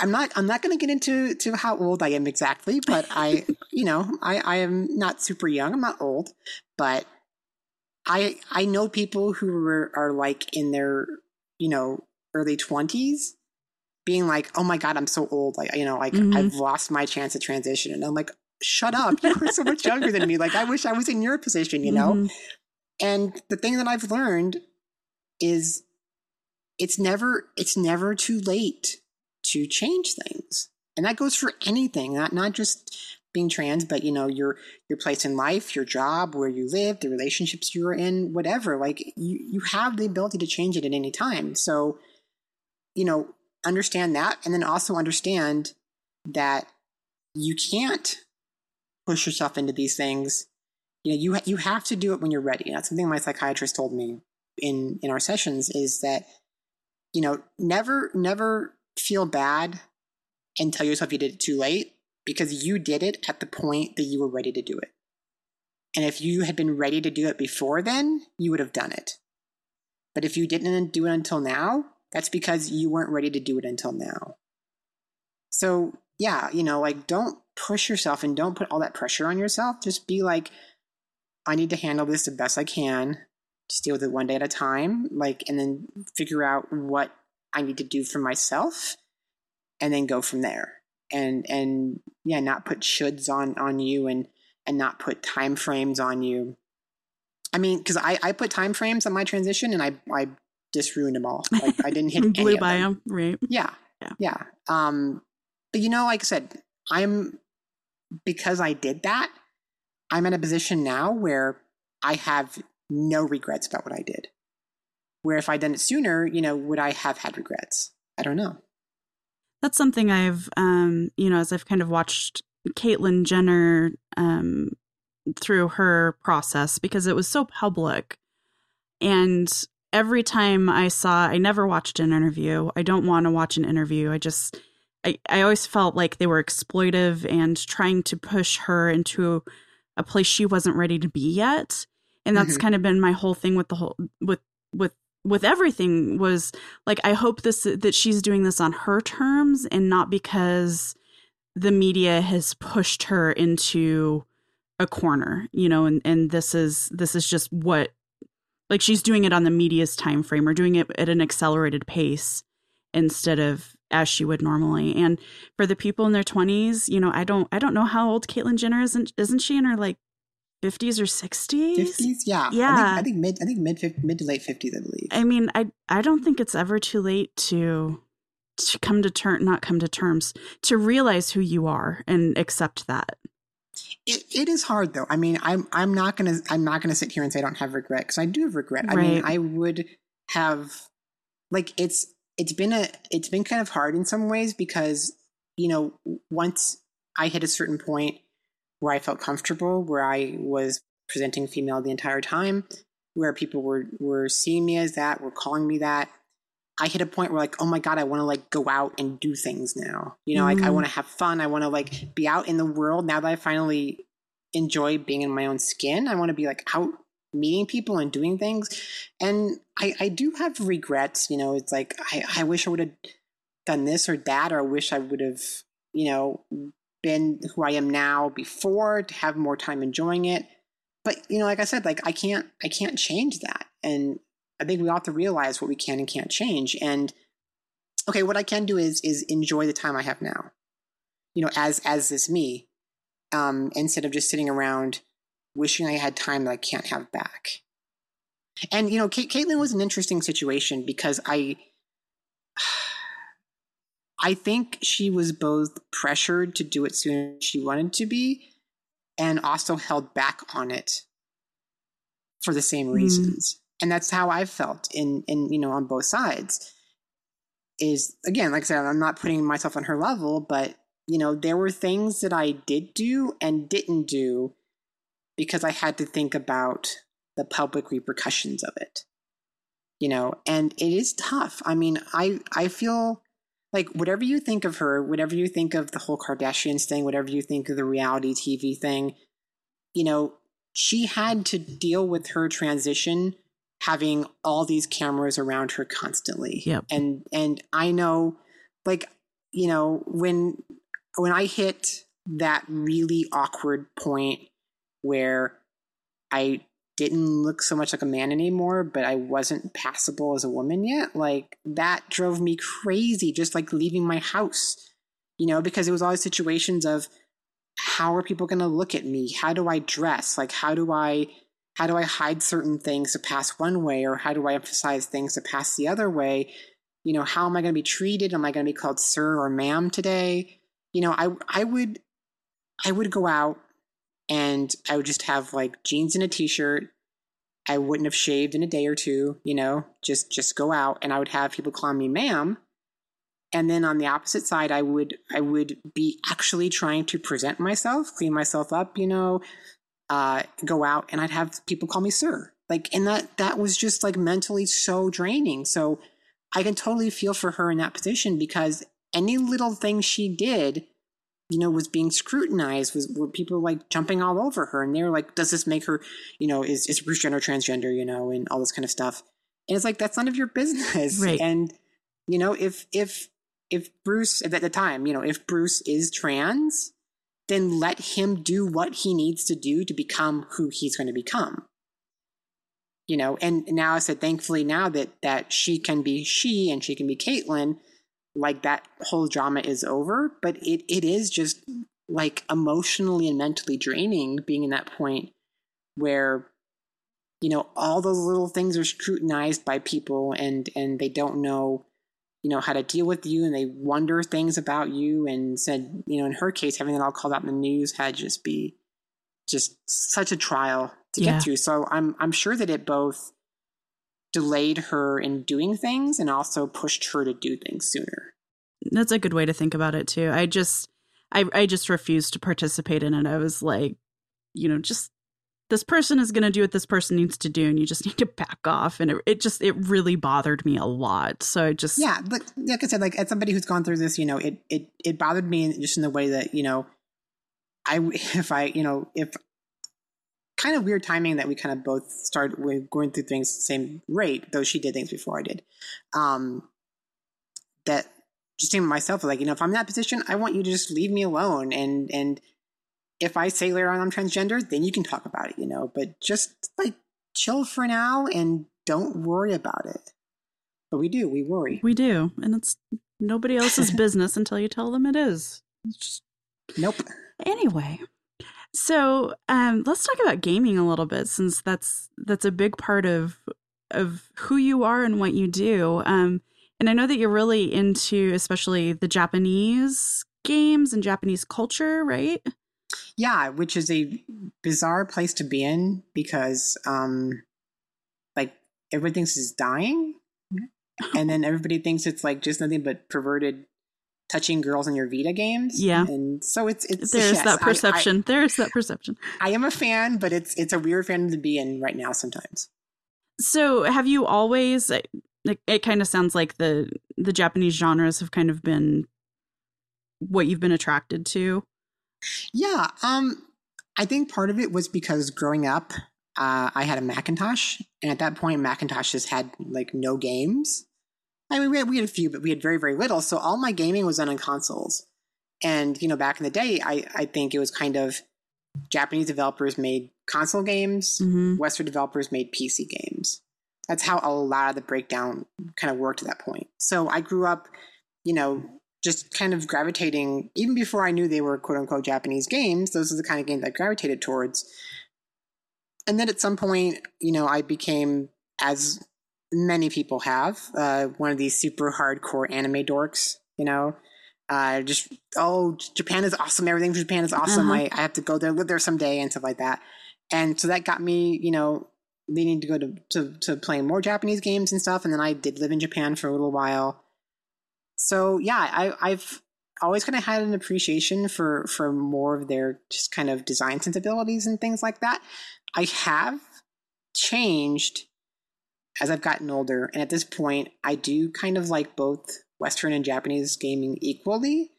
I'm not I'm not going to get into to how old I am exactly, but I (laughs) you know I I am not super young. I'm not old, but I I know people who are, are like in their you know early twenties being like, oh my god, I'm so old. Like you know, like mm-hmm. I've lost my chance to transition, and I'm like, shut up. You are so much younger than me. Like, I wish I was in your position, you know? Mm-hmm. And the thing that I've learned is it's never, it's never too late to change things. And that goes for anything, not, not just being trans, but you know, your your place in life, your job, where you live, the relationships you're in, whatever. Like you you have the ability to change it at any time. So, you know, understand that and then also understand that you can't push yourself into these things. You know, you you have to do it when you're ready. that's something my psychiatrist told me in in our sessions is that you know never never feel bad and tell yourself you did it too late because you did it at the point that you were ready to do it. And if you had been ready to do it before then, you would have done it. But if you didn't do it until now, that's because you weren't ready to do it until now. So, yeah, you know, like don't push yourself and don't put all that pressure on yourself. Just be like, I need to handle this the best I can. Just deal with it one day at a time. Like, and then figure out what I need to do for myself, and then go from there. And and yeah, not put shoulds on on you, and and not put time frames on you. I mean, because I I put time frames on my transition, and I I just ruined them all. Like I didn't (laughs) hit blew by them. them. Right? Yeah, yeah, yeah. Um, but you know, like I said, I'm because I did that, I'm in a position now where I have no regrets about what I did. Where if I'd done it sooner, you know, would I have had regrets? I don't know. That's something I've, um, you know, as I've kind of watched Caitlyn Jenner um, through her process because it was so public. And every time I saw, I never watched an interview. I don't want to watch an interview. I just, I, I always felt like they were exploitive and trying to push her into a place she wasn't ready to be yet. And that's mm-hmm. kind of been my whole thing with the whole with with with everything was like I hope this that she's doing this on her terms and not because the media has pushed her into a corner, you know, and and this is this is just what like she's doing it on the media's time frame or doing it at an accelerated pace instead of as she would normally. And for the people in their 20s, you know, I don't I don't know how old Caitlyn Jenner isn't isn't she in her like 50s or 60s? 50s, yeah. Yeah. I think, I think mid I think mid mid to late 50s, I believe. I mean, I I don't think it's ever too late to to come to term not come to terms to realize who you are and accept that. It, it is hard though. I mean, I'm I'm not gonna I'm not gonna sit here and say I don't have regret because I do have regret. I mean, I would have like it's it's been a it's been kind of hard in some ways because you know once I hit a certain point where I felt comfortable, where I was presenting female the entire time, where people were were seeing me as that, were calling me that. I hit a point where like, oh my god, I want to like go out and do things now. You know, like I Mhm. want to have fun. I want to like be out in the world now that I finally enjoy being in my own skin. I want to be like out meeting people and doing things. And I, I do have regrets. You know, it's like I, I wish I would have done this or that, or I wish I would have, you know, been who I am now before to have more time enjoying it. But you know, like I said, like I can't I can't change that. And I think we all have to realize what we can and can't change. And okay, what I can do is is enjoy the time I have now. You know, as as this me, um, instead of just sitting around wishing I had time that I can't have back. And you know, Kate, Caitlyn was an interesting situation because I, I think she was both pressured to do it sooner than she wanted to be, and also held back on it for the same Mm. reasons. And that's how I felt in in you know on both sides. Is again, like I said, I'm not putting myself on her level, but you know, there were things that I did do and didn't do because I had to think about the public repercussions of it. You know, and it is tough. I mean, I I feel like whatever you think of her, whatever you think of the whole Kardashians thing, whatever you think of the reality TV thing, you know, she had to deal with her transition having all these cameras around her constantly. Yep. And and I know like, you know, when when I hit that really awkward point where I didn't look so much like a man anymore, but I wasn't passable as a woman yet, like that drove me crazy, just like leaving my house, you know, because it was always situations of how are people going to look at me? How do I dress? Like, how do I. How do I hide certain things to pass one way, or how do I emphasize things to pass the other way? You know, how am I going to be treated? Am I going to be called sir or ma'am today? You know, I I would I would go out and I would just have like jeans and a t-shirt. I wouldn't have shaved in a day or two, you know, just just go out and I would have people call me ma'am. And then on the opposite side, I would I would be actually trying to present myself, clean myself up, you know, uh, go out and I'd have people call me sir. Like and that that was just like mentally so draining. So I can totally feel for her in that position because any little thing she did you know, was being scrutinized, was were people like jumping all over her, and they were like, "Does this make her, you know, is is Bruce Jenner transgender, you know, and all this kind of stuff?" And it's like that's none of your business. Right. And you know, if if if Bruce at the time, you know, if Bruce is trans, then let him do what he needs to do to become who he's going to become. You know, and now I said, thankfully, now that that she can be she and she can be Caitlyn, like that whole drama is over, but it, it is just like emotionally and mentally draining being in that point where you know all those little things are scrutinized by people and and they don't know you know how to deal with you and they wonder things about you and said you know in her case having it all called out in the news had just be just such a trial to Yeah. get through so i'm i'm sure that it both delayed her in doing things and also pushed her to do things sooner That's a good way to think about it too. I just I I just refused to participate in it. I was like, you know, just this person is going to do what this person needs to do and you just (laughs) need to back off and it, it just it really bothered me a lot. So I just yeah like, like i said like as somebody who's gone through this you know it it it bothered me just in the way that you know i (laughs) if i you know if kind of weird timing that we kind of both started going through things the same rate, though she did things before I did. Um, that just saying myself, like, you know, if I'm in that position, I want you to just leave me alone. And, and if I say later on I'm transgender, then you can talk about it, you know, but just like chill for now and don't worry about it. But we do, we worry. We do. And it's nobody else's (laughs) business until you tell them it is. Just... Nope. Anyway, so um, let's talk about gaming a little bit, since that's that's a big part of of who you are and what you do. Um, and I know that you're really into, especially the Japanese games and Japanese culture, right? Yeah, which is a bizarre place to be in because, um, like, everybody thinks it's dying, (laughs) and then everybody thinks it's like just nothing but perverted touching girls in your Vita games. Yeah, and so it's it's there's yes, that perception. I, I, there's that perception. I am a fan, but it's it's a weird fan to be in right now sometimes. So, have you always? It, it kind of sounds like the the Japanese genres have kind of been what you've been attracted to. Yeah, um, I think part of it was because growing up, uh, I had a Macintosh, and at that point, Macintosh just had like no games. I mean, we had, we had a few, but we had very, very little. So all my gaming was done on consoles. And, you know, back in the day, I, I think it was kind of Japanese developers made console games, mm-hmm. Western developers made PC games. That's how a lot of the breakdown kind of worked at that point. So I grew up, you know, just kind of gravitating, even before I knew they were quote unquote Japanese games, those are the kind of games I gravitated towards. And then at some point, you know, I became as many people have. Uh, one of these super hardcore anime dorks, you know. Uh, just oh, Japan is awesome. Everything from Japan is awesome. Uh-huh. I, I have to go there, live there someday, and stuff like that. And so that got me, you know, needing to go to, to to playing more Japanese games and stuff. And then I did live in Japan for a little while. So yeah, I, I've always kind of had an appreciation for for more of their just kind of design sensibilities and things like that. I have changed as I've gotten older, and at this point, I do kind of like both Western and Japanese gaming equally,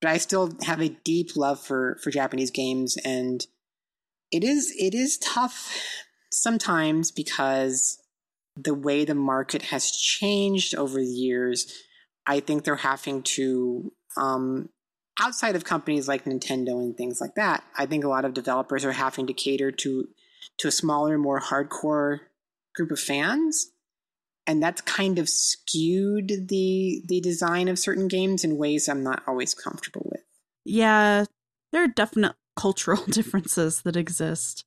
but I still have a deep love for for Japanese games, and it is it is tough sometimes because the way the market has changed over the years. I think they're having to um, outside of companies like Nintendo and things like that, I think a lot of developers are having to cater to to a smaller, more hardcore group of fans and that's kind of skewed the the design of certain games in ways I'm not always comfortable with. Yeah, there are definite (laughs) cultural (laughs) differences that exist.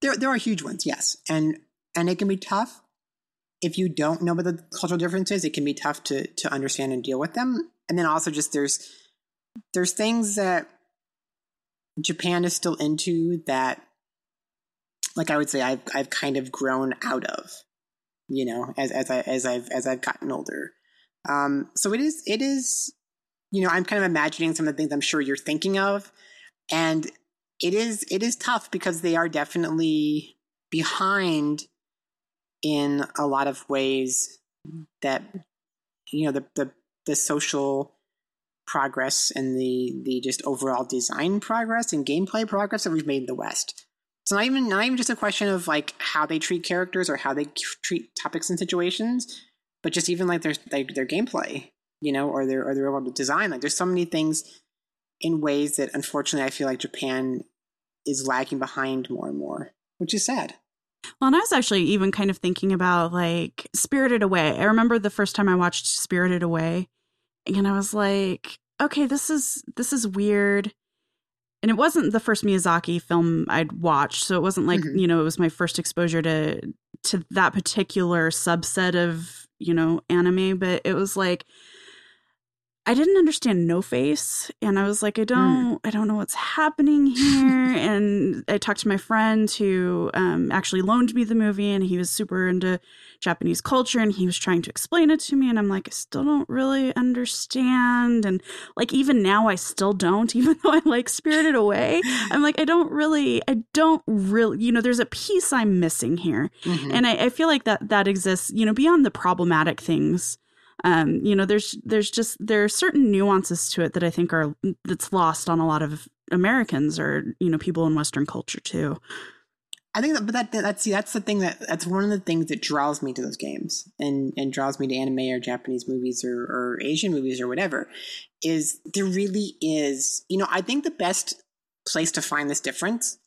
There there are huge ones, yes. And and it can be tough if you don't know what the cultural differences, it can be tough to to understand and deal with them. And then also just there's there's things that Japan is still into that like I would say I've I've kind of grown out of, you know, as as I as I've as I've gotten older. Um, so it is it is, you know, I'm kind of imagining some of the things I'm sure you're thinking of, and it is it is tough because they are definitely behind in a lot of ways that you know the the the social progress and the the just overall design progress and gameplay progress that we've made in the West. It's not even not even just a question of like how they treat characters or how they treat topics and situations, but just even like their like their gameplay, you know, or their or their overall design. Like there's so many things in ways that unfortunately I feel like Japan is lagging behind more and more, which is sad. Well, and I was actually even kind of thinking about like Spirited Away. I remember the first time I watched Spirited Away, and I was like, okay, this is this is weird and it wasn't the first Miyazaki film I'd watched, so it wasn't like mm-hmm. you know it was my first exposure to to that particular subset of you know anime, but it was like I didn't understand No Face, and I was like, I hmm. don't, mm. I don't know what's happening (laughs) here. and I talked to my friend who um, actually loaned me the movie, and he was super into Japanese culture, and he was trying to explain it to me, and I'm like, I still don't really understand, and like even now, I still don't, (laughs) even though I like Spirited Away. (laughs) I'm like, I don't really, I don't really, you know, there's a piece I'm missing here, mm-hmm. and I, I feel like that that exists, you know, beyond the problematic things um, you know, there's there's just there are certain nuances to it that I think are that's lost on a lot of Americans or you know people in Western culture too. I think that, but that that's see, that's the thing that that's one of the things that draws me to those games and and draws me to anime or Japanese movies or, or Asian movies or whatever is there really is you know I think the best place to find this difference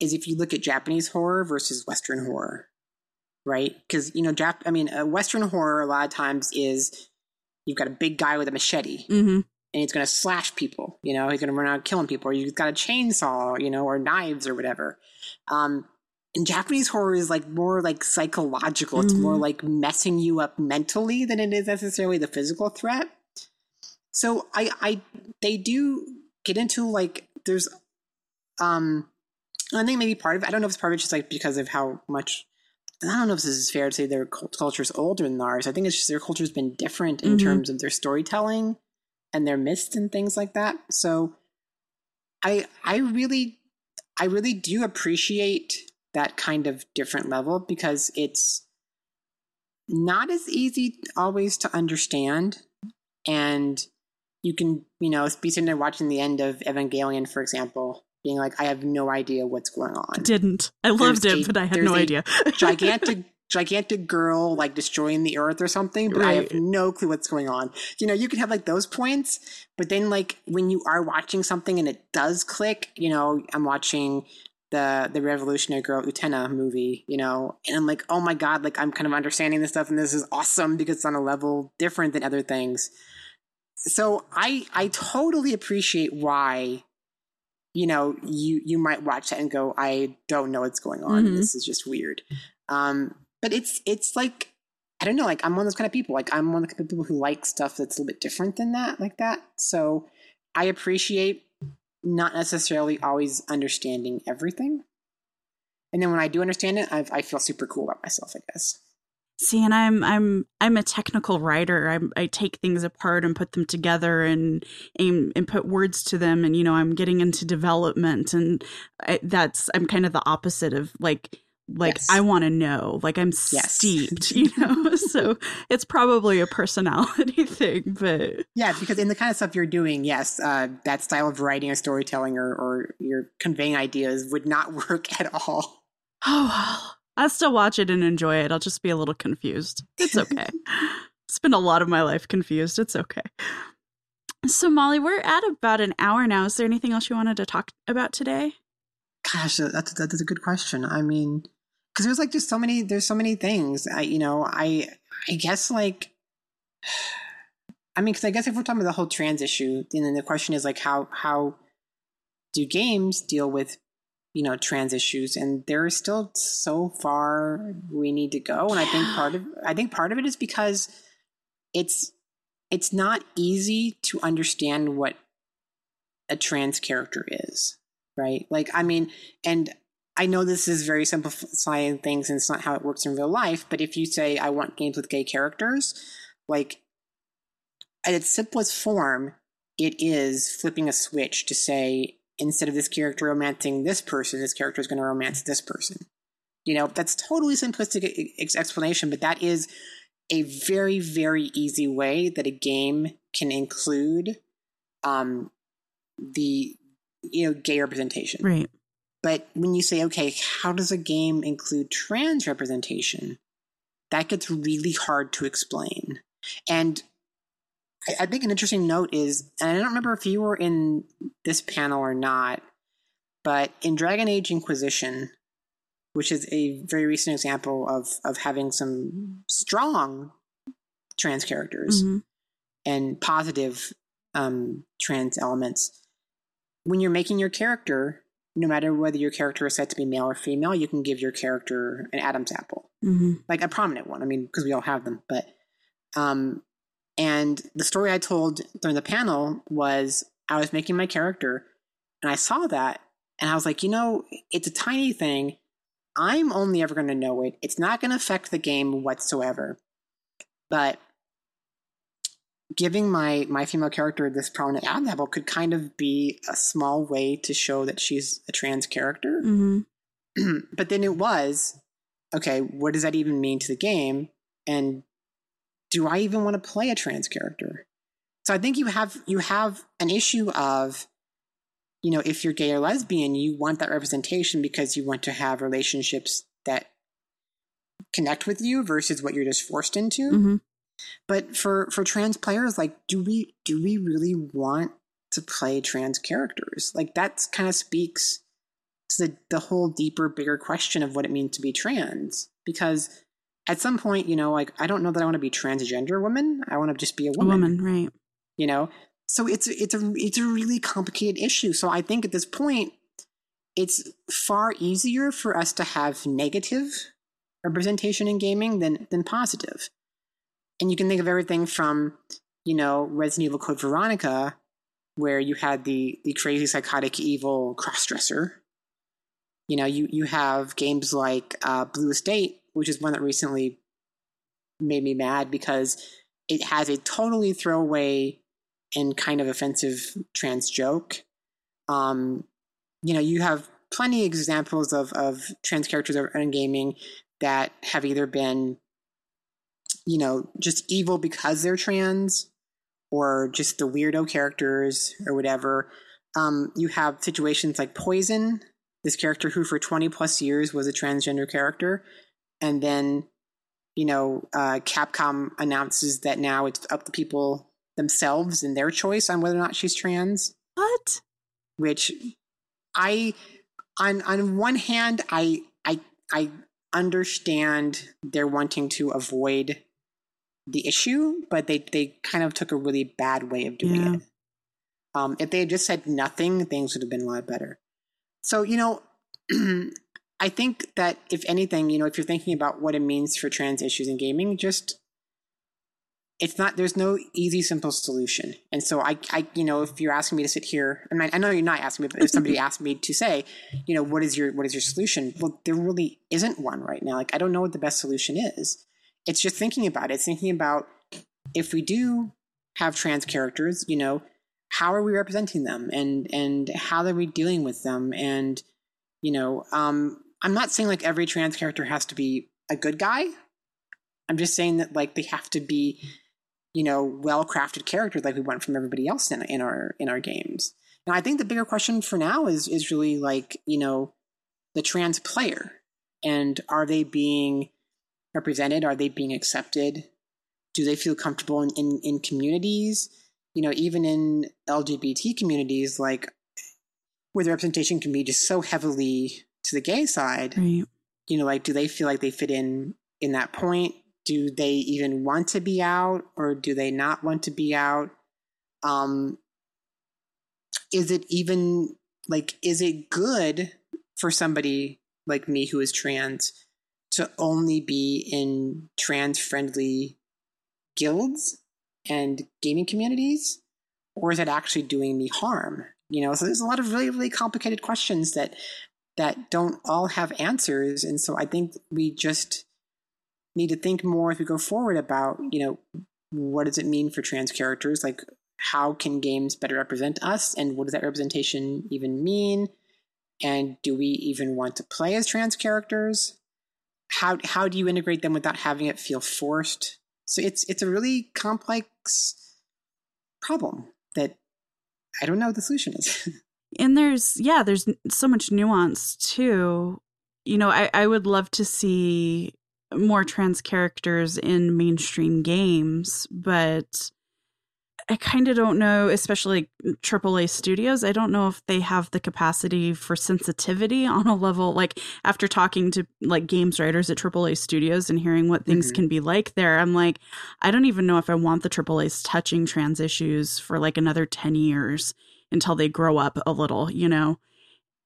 is if you look at Japanese horror versus Western horror, right? Because you know Jap I mean Western horror a lot of times is you've got a big guy with a machete. Mm-hmm. And he's going to slash people, you know, he's going to run out killing people, or you've got a chainsaw, you know, or knives or whatever. Um, and Japanese horror is like more like psychological. It's more Mhm. like messing you up mentally than it is necessarily the physical threat. So I, I, they do get into like there's, um, I think maybe part of it. I don't know if it's part of it just like because of how much. I don't know if this is fair to say their cult- culture is older than ours. I think it's just their culture's been different in Mhm. terms of their storytelling and their myths and things like that. So I I really I really do appreciate that kind of different level because it's not as easy always to understand and you can you know be sitting there watching the end of Evangelion for example being like I have no idea what's going on Didn't. I loved There's it, a- but I had no idea. (laughs) gigantic gigantic girl like destroying the earth or something but i have no clue what's going on you know you can have like those points but then like when you are watching something and it does click you know i'm watching the the revolutionary girl utena movie you know and i'm like oh my god like i'm kind of understanding this stuff and this is awesome because it's on a level different than other things so i i totally appreciate why you know you you might watch that and go i don't know what's going on. Mhm. this is just weird. Um but it's it's like i don't know like i'm one of those kind of people. Like i'm one of the kind of people who like stuff that's a little bit different than that like that. So i appreciate not necessarily always understanding everything. And then when i do understand it i, I feel super cool about myself i guess See, and I'm I'm I'm a technical writer. I'm, I take things apart and put them together and aim and put words to them. And you know, I'm getting into development, and I, that's I'm kind of the opposite of like like Yes. I want to know. Like I'm Yes. steeped, (laughs) you know. (laughs) so it's probably a personality (laughs) thing, but yeah because in the kind of stuff you're doing yes uh, that style of writing or storytelling or, or you're conveying ideas would not work at all oh well. I'll still watch it and enjoy it. I'll just be a little confused. It's okay. (laughs) Spend a lot of my life confused. It's okay. So, Molly, we're at about an hour now. Is there anything else you wanted to talk about today? Gosh, that's that's a good question. I mean, because there's like just so many there's so many things. I you know I I guess like (sighs) I mean, because I guess if we're talking about the whole trans issue, then the question is like how how do games deal with you know trans issues? And there is still so far we need to go. And I think part of I think part of it is because it's it's not easy to understand what a trans character is, right? Like, I mean, and I know this is very simplifying things and it's not how it works in real life, but if you say, I want games with gay characters, like, at its simplest form, it is flipping a switch to say, instead of this character romancing this person, this character is going to romance this person. You know, that's totally simplistic explanation, but that is a very, very easy way that a game can include um, the you know gay representation. Right. But when you say, okay, how does a game include trans representation? That gets really hard to explain. And I, I think an interesting note is, and I don't remember if you were in this panel or not, but in Dragon Age Inquisition, which is a very recent example of of having some strong trans characters Mhm. and positive um, trans elements. When you're making your character, no matter whether your character is set to be male or female, you can give your character an Adam's apple, Mhm. like a prominent one. I mean, because we all have them. But um, and the story I told during the panel was I was making my character, and I saw that, and I was like, you know, it's a tiny thing. I'm only ever going to know it. It's not going to affect the game whatsoever. But giving my my female character this prominent Adam's level could kind of be a small way to show that she's a trans character. Mhm. (clears throat) but then it was okay. What does that even mean to the game? And do I even want to play a trans character? So I think you have you have an issue of you know, if you're gay or lesbian, you want that representation because you want to have relationships that connect with you versus what you're just forced into. Mm-hmm. But for for trans players, like, do we do we really want to play trans characters? Like, that kind of speaks to the the whole deeper, bigger question of what it means to be trans. Because at some point, you know, like, I don't know that I want to be transgender woman. I want to just be a woman. A woman, right? You know, so it's it's a it's a really complicated issue. So I think at this point, it's far easier for us to have negative representation in gaming than than positive. And you can think of everything from, you know, Resident Evil Code Veronica, where you had the the crazy psychotic evil crossdresser. You know, you you have games like uh, Blue Estate, which is one that recently made me mad because it has a totally throwaway and kind of offensive trans joke. Um, you know, you have plenty of examples of, of trans characters in gaming that have either been, you know, just evil because they're trans or just the weirdo characters or whatever. Um, you have situations like Poison, this character who for 20 plus years was a transgender character. And then, you know, uh, Capcom announces that now it's up to people themselves and their choice on whether or not she's trans. What? Which I on on one hand I I I understand they're wanting to avoid the issue, but they they kind of took a really bad way of doing Yeah. it. Um, if they had just said nothing, things would have been a lot better. So you know, (clears throat) I think that if anything, you know, if you're thinking about what it means for trans issues in gaming, just it's not there's no easy simple solution. And so i i you know if you're asking me to sit here and I, I know you're not asking me but if somebody (laughs) asked me to say you know what is your what is your solution? Well there really isn't one right now. Like i don't know what the best solution is. It's just thinking about it it's thinking about if we do have trans characters you know how are we representing them? And and how are we dealing with them? And you know um i'm not saying like every trans character has to be a good guy. I'm just saying that like they have to be you know well crafted characters like we want from everybody else in, in our in our games. And i think the bigger question for now is is really like you know the trans player. And are they being represented? Are they being accepted? Do they feel comfortable in, in, in communities? You know even in lgbt communities like where the representation can be just so heavily to the gay side Right. you know like do they feel like they fit in in that point? Do they even want to be out or do they not want to be out? Um is it even like is it good for somebody like me who is trans to only be in trans friendly guilds and gaming communities? Or is it actually doing me harm? You know so there's a lot of really really complicated questions that that don't all have answers. And so i think we just need to think more as we go forward about you know what does it mean for trans characters? Like how can games better represent us? And what does that representation even mean? And do we even want to play as trans characters? How how do you integrate them without having it feel forced? So it's it's a really complex problem that i don't know what the solution is (laughs) and there's yeah there's so much nuance too. You know i i would love to see more trans characters in mainstream games but i kind of don't know especially aaa studios. I don't know if they have the capacity for sensitivity (laughs) on a level like after talking to like games writers at aaa studios and hearing what things Mhm. can be like there i'm like i don't even know if i want the aaa's touching trans issues for like another 10 years until they grow up a little, you know?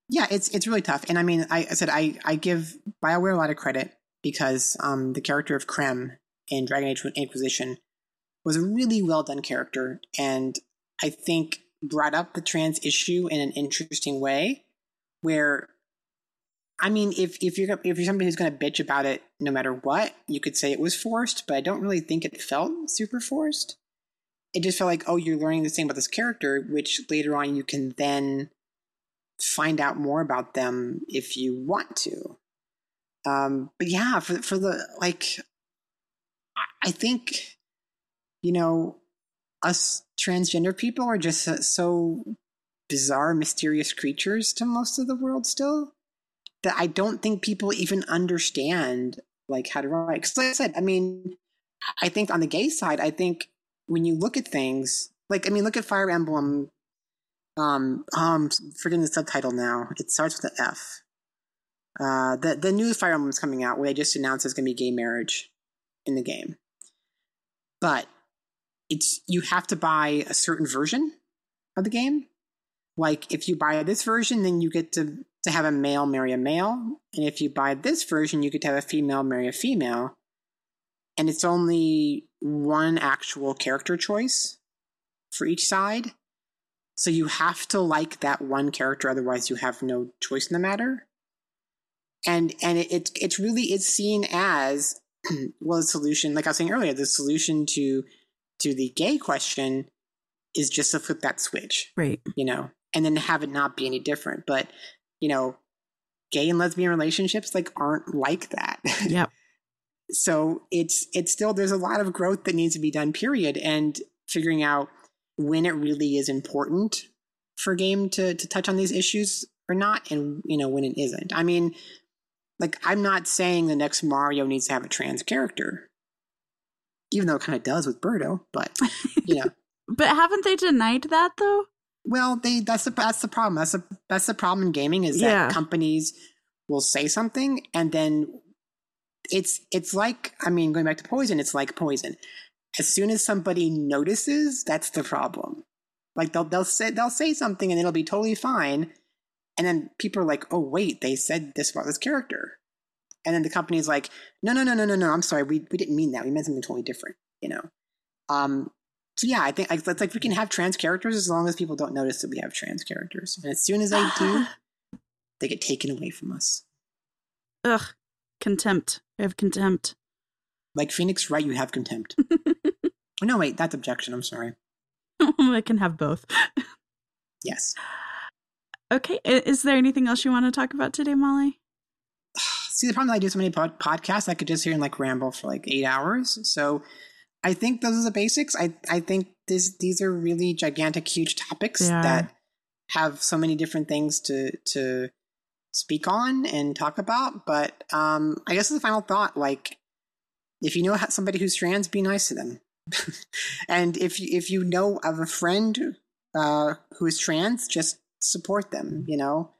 Yeah, it's it's really tough. And I mean, I, I said I, I give BioWare a lot of credit because um, the character of Krem in Dragon Age Inquisition was a really well done character, and I think brought up the trans issue in an interesting way. Where, I mean, if if you're if you're somebody who's going to bitch about it, no matter what, you could say it was forced, but I don't really think it felt super forced. It just felt like, oh, you're learning this thing about this character, which later on you can then find out more about them if you want to. Um, but yeah, for for the like, I- think, you know, us transgender people are just so bizarre, mysterious creatures to most of the world still that I don't think people even understand like how to write. Because like I said, I mean, I think on the gay side, I think when you look at things like I mean, look at Fire Emblem. Um, um, forgetting the subtitle now. It starts with an F. Uh, the the new Fire Emblem is coming out where they just announced there's going to be gay marriage in the game, but it's you have to buy a certain version of the game. Like if you buy this version, then you get to to have a male marry a male, and if you buy this version, you get to have a female marry a female. And it's only one actual character choice for each side. So you have to like that one character, otherwise you have no choice in the matter. And and it, it it's really it's seen as (clears throat) well the solution, like I was saying earlier, the solution to to the gay question is just to flip that switch. Right. You know, and then have it not be any different. But, you know, gay and lesbian relationships like aren't like that. (laughs) Yep. So it's it's still there's a lot of growth that needs to be done, period. And figuring out when it really is important for game to to touch on these issues or not, and you know, when it isn't. I mean, like I'm not saying the next Mario needs to have a trans character. Even though it kind of does with Birdo, but you know. (laughs) (laughs) but haven't they denied that though? Well, they that's the that's the problem. That's the that's the problem in gaming is that Yeah. companies will say something and then it's it's like I mean going back to poison, it's like poison. As soon as somebody notices, that's the problem. Like they'll they'll say they'll say something and it'll be totally fine, and then people are like, oh wait, they said this about this character, and then the company's like, no no no no no no, I'm sorry, we we didn't mean that. We meant something totally different. You know. Um, so yeah, I think like, it's like we can have trans characters as long as people don't notice that we have trans characters. And as soon as they do, (gasps) they get taken away from us. Ugh. Contempt. I have contempt. Like Phoenix Wright, you have contempt. (laughs) no, wait, that's objection. I'm sorry. (laughs) I can have both. Yes. Okay. Is there anything else you want to talk about today, Molly? (sighs) See, the problem is I do so many pod- podcasts, I could just hear and like ramble for like eight hours. So I think those are the basics. I I think this these are really gigantic, huge topics that have so many different things to to speak on and talk about. But um, I guess as a final thought, like if you know somebody who's trans, be nice to them. (laughs) and if you, if you know of a friend uh, who is trans, just support them. You know,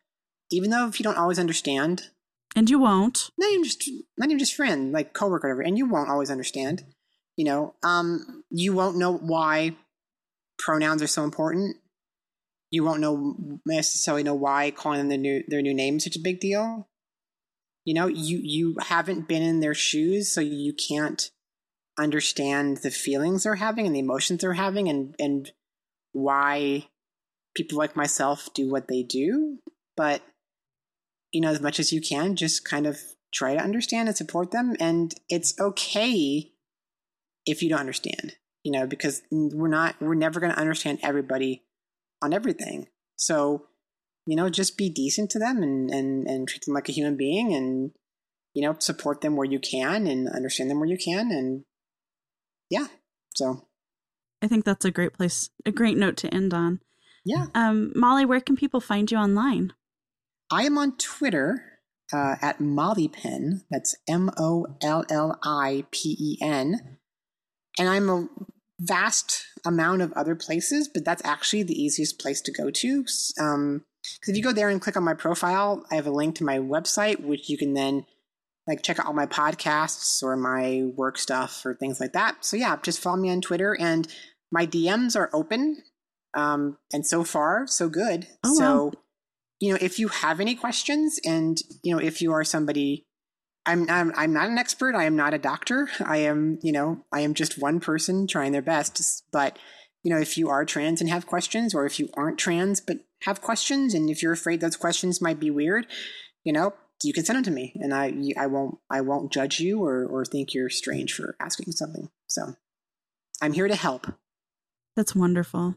even though if you don't always understand, And you won't. not even just not even just friend, like coworker, or whatever, and you won't always understand. You know, um, you won't know why pronouns are so important. You won't know necessarily know why calling them their new their new name is such a big deal. You know, you you haven't been in their shoes, so you can't understand the feelings they're having and the emotions they're having, and and why people like myself do what they do. But you know, as much as you can, just kind of try to understand and support them. And it's okay if you don't understand, you know, because we're not, we're never going to understand everybody on everything. So, you know, just be decent to them and, and, and treat them like a human being and, you know, support them where you can and understand them where you can. And yeah, so I think that's a great place, a great note to end on. yeah. Um, Molly, where can people find you online? I am on Twitter uh, at Mollipen. That's M O L L I P E N. And I'm a vast amount of other places, but that's actually the easiest place to go to. Um, because if you go there and click on my profile, I have a link to my website, which you can then like check out all my podcasts or my work stuff or things like that. So yeah, just follow me on Twitter, and my DMs are open. Um, and so far, so good. Oh, so wow. you know, if you have any questions, and you know, if you are somebody, I'm, I'm I'm not an expert. I am not a doctor. I am, you know, I am just one person trying their best. But you know, if you are trans and have questions, or if you aren't trans but have questions, and if you're afraid those questions might be weird, you know, you can send them to me, and I I won't I won't judge you or or think you're strange for asking something. So I'm here to help. That's wonderful.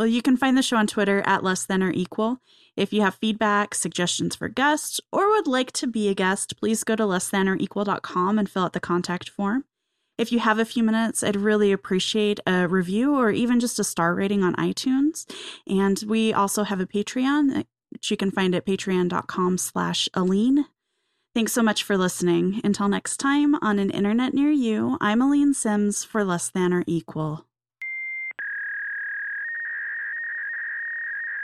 Well, you can find the show on Twitter at less than or equal. If you have feedback, suggestions for guests, or would like to be a guest, please go to less than or equal.com and fill out the contact form. if you have a few minutes, I'd really appreciate a review or even just a star rating on iTunes. And we also have a Patreon eh, which you can find at patreon.com slash Aleen. Thanks so much for listening. Until next time, on an internet near you, I'm Aleen Simms for Less Than or Equal.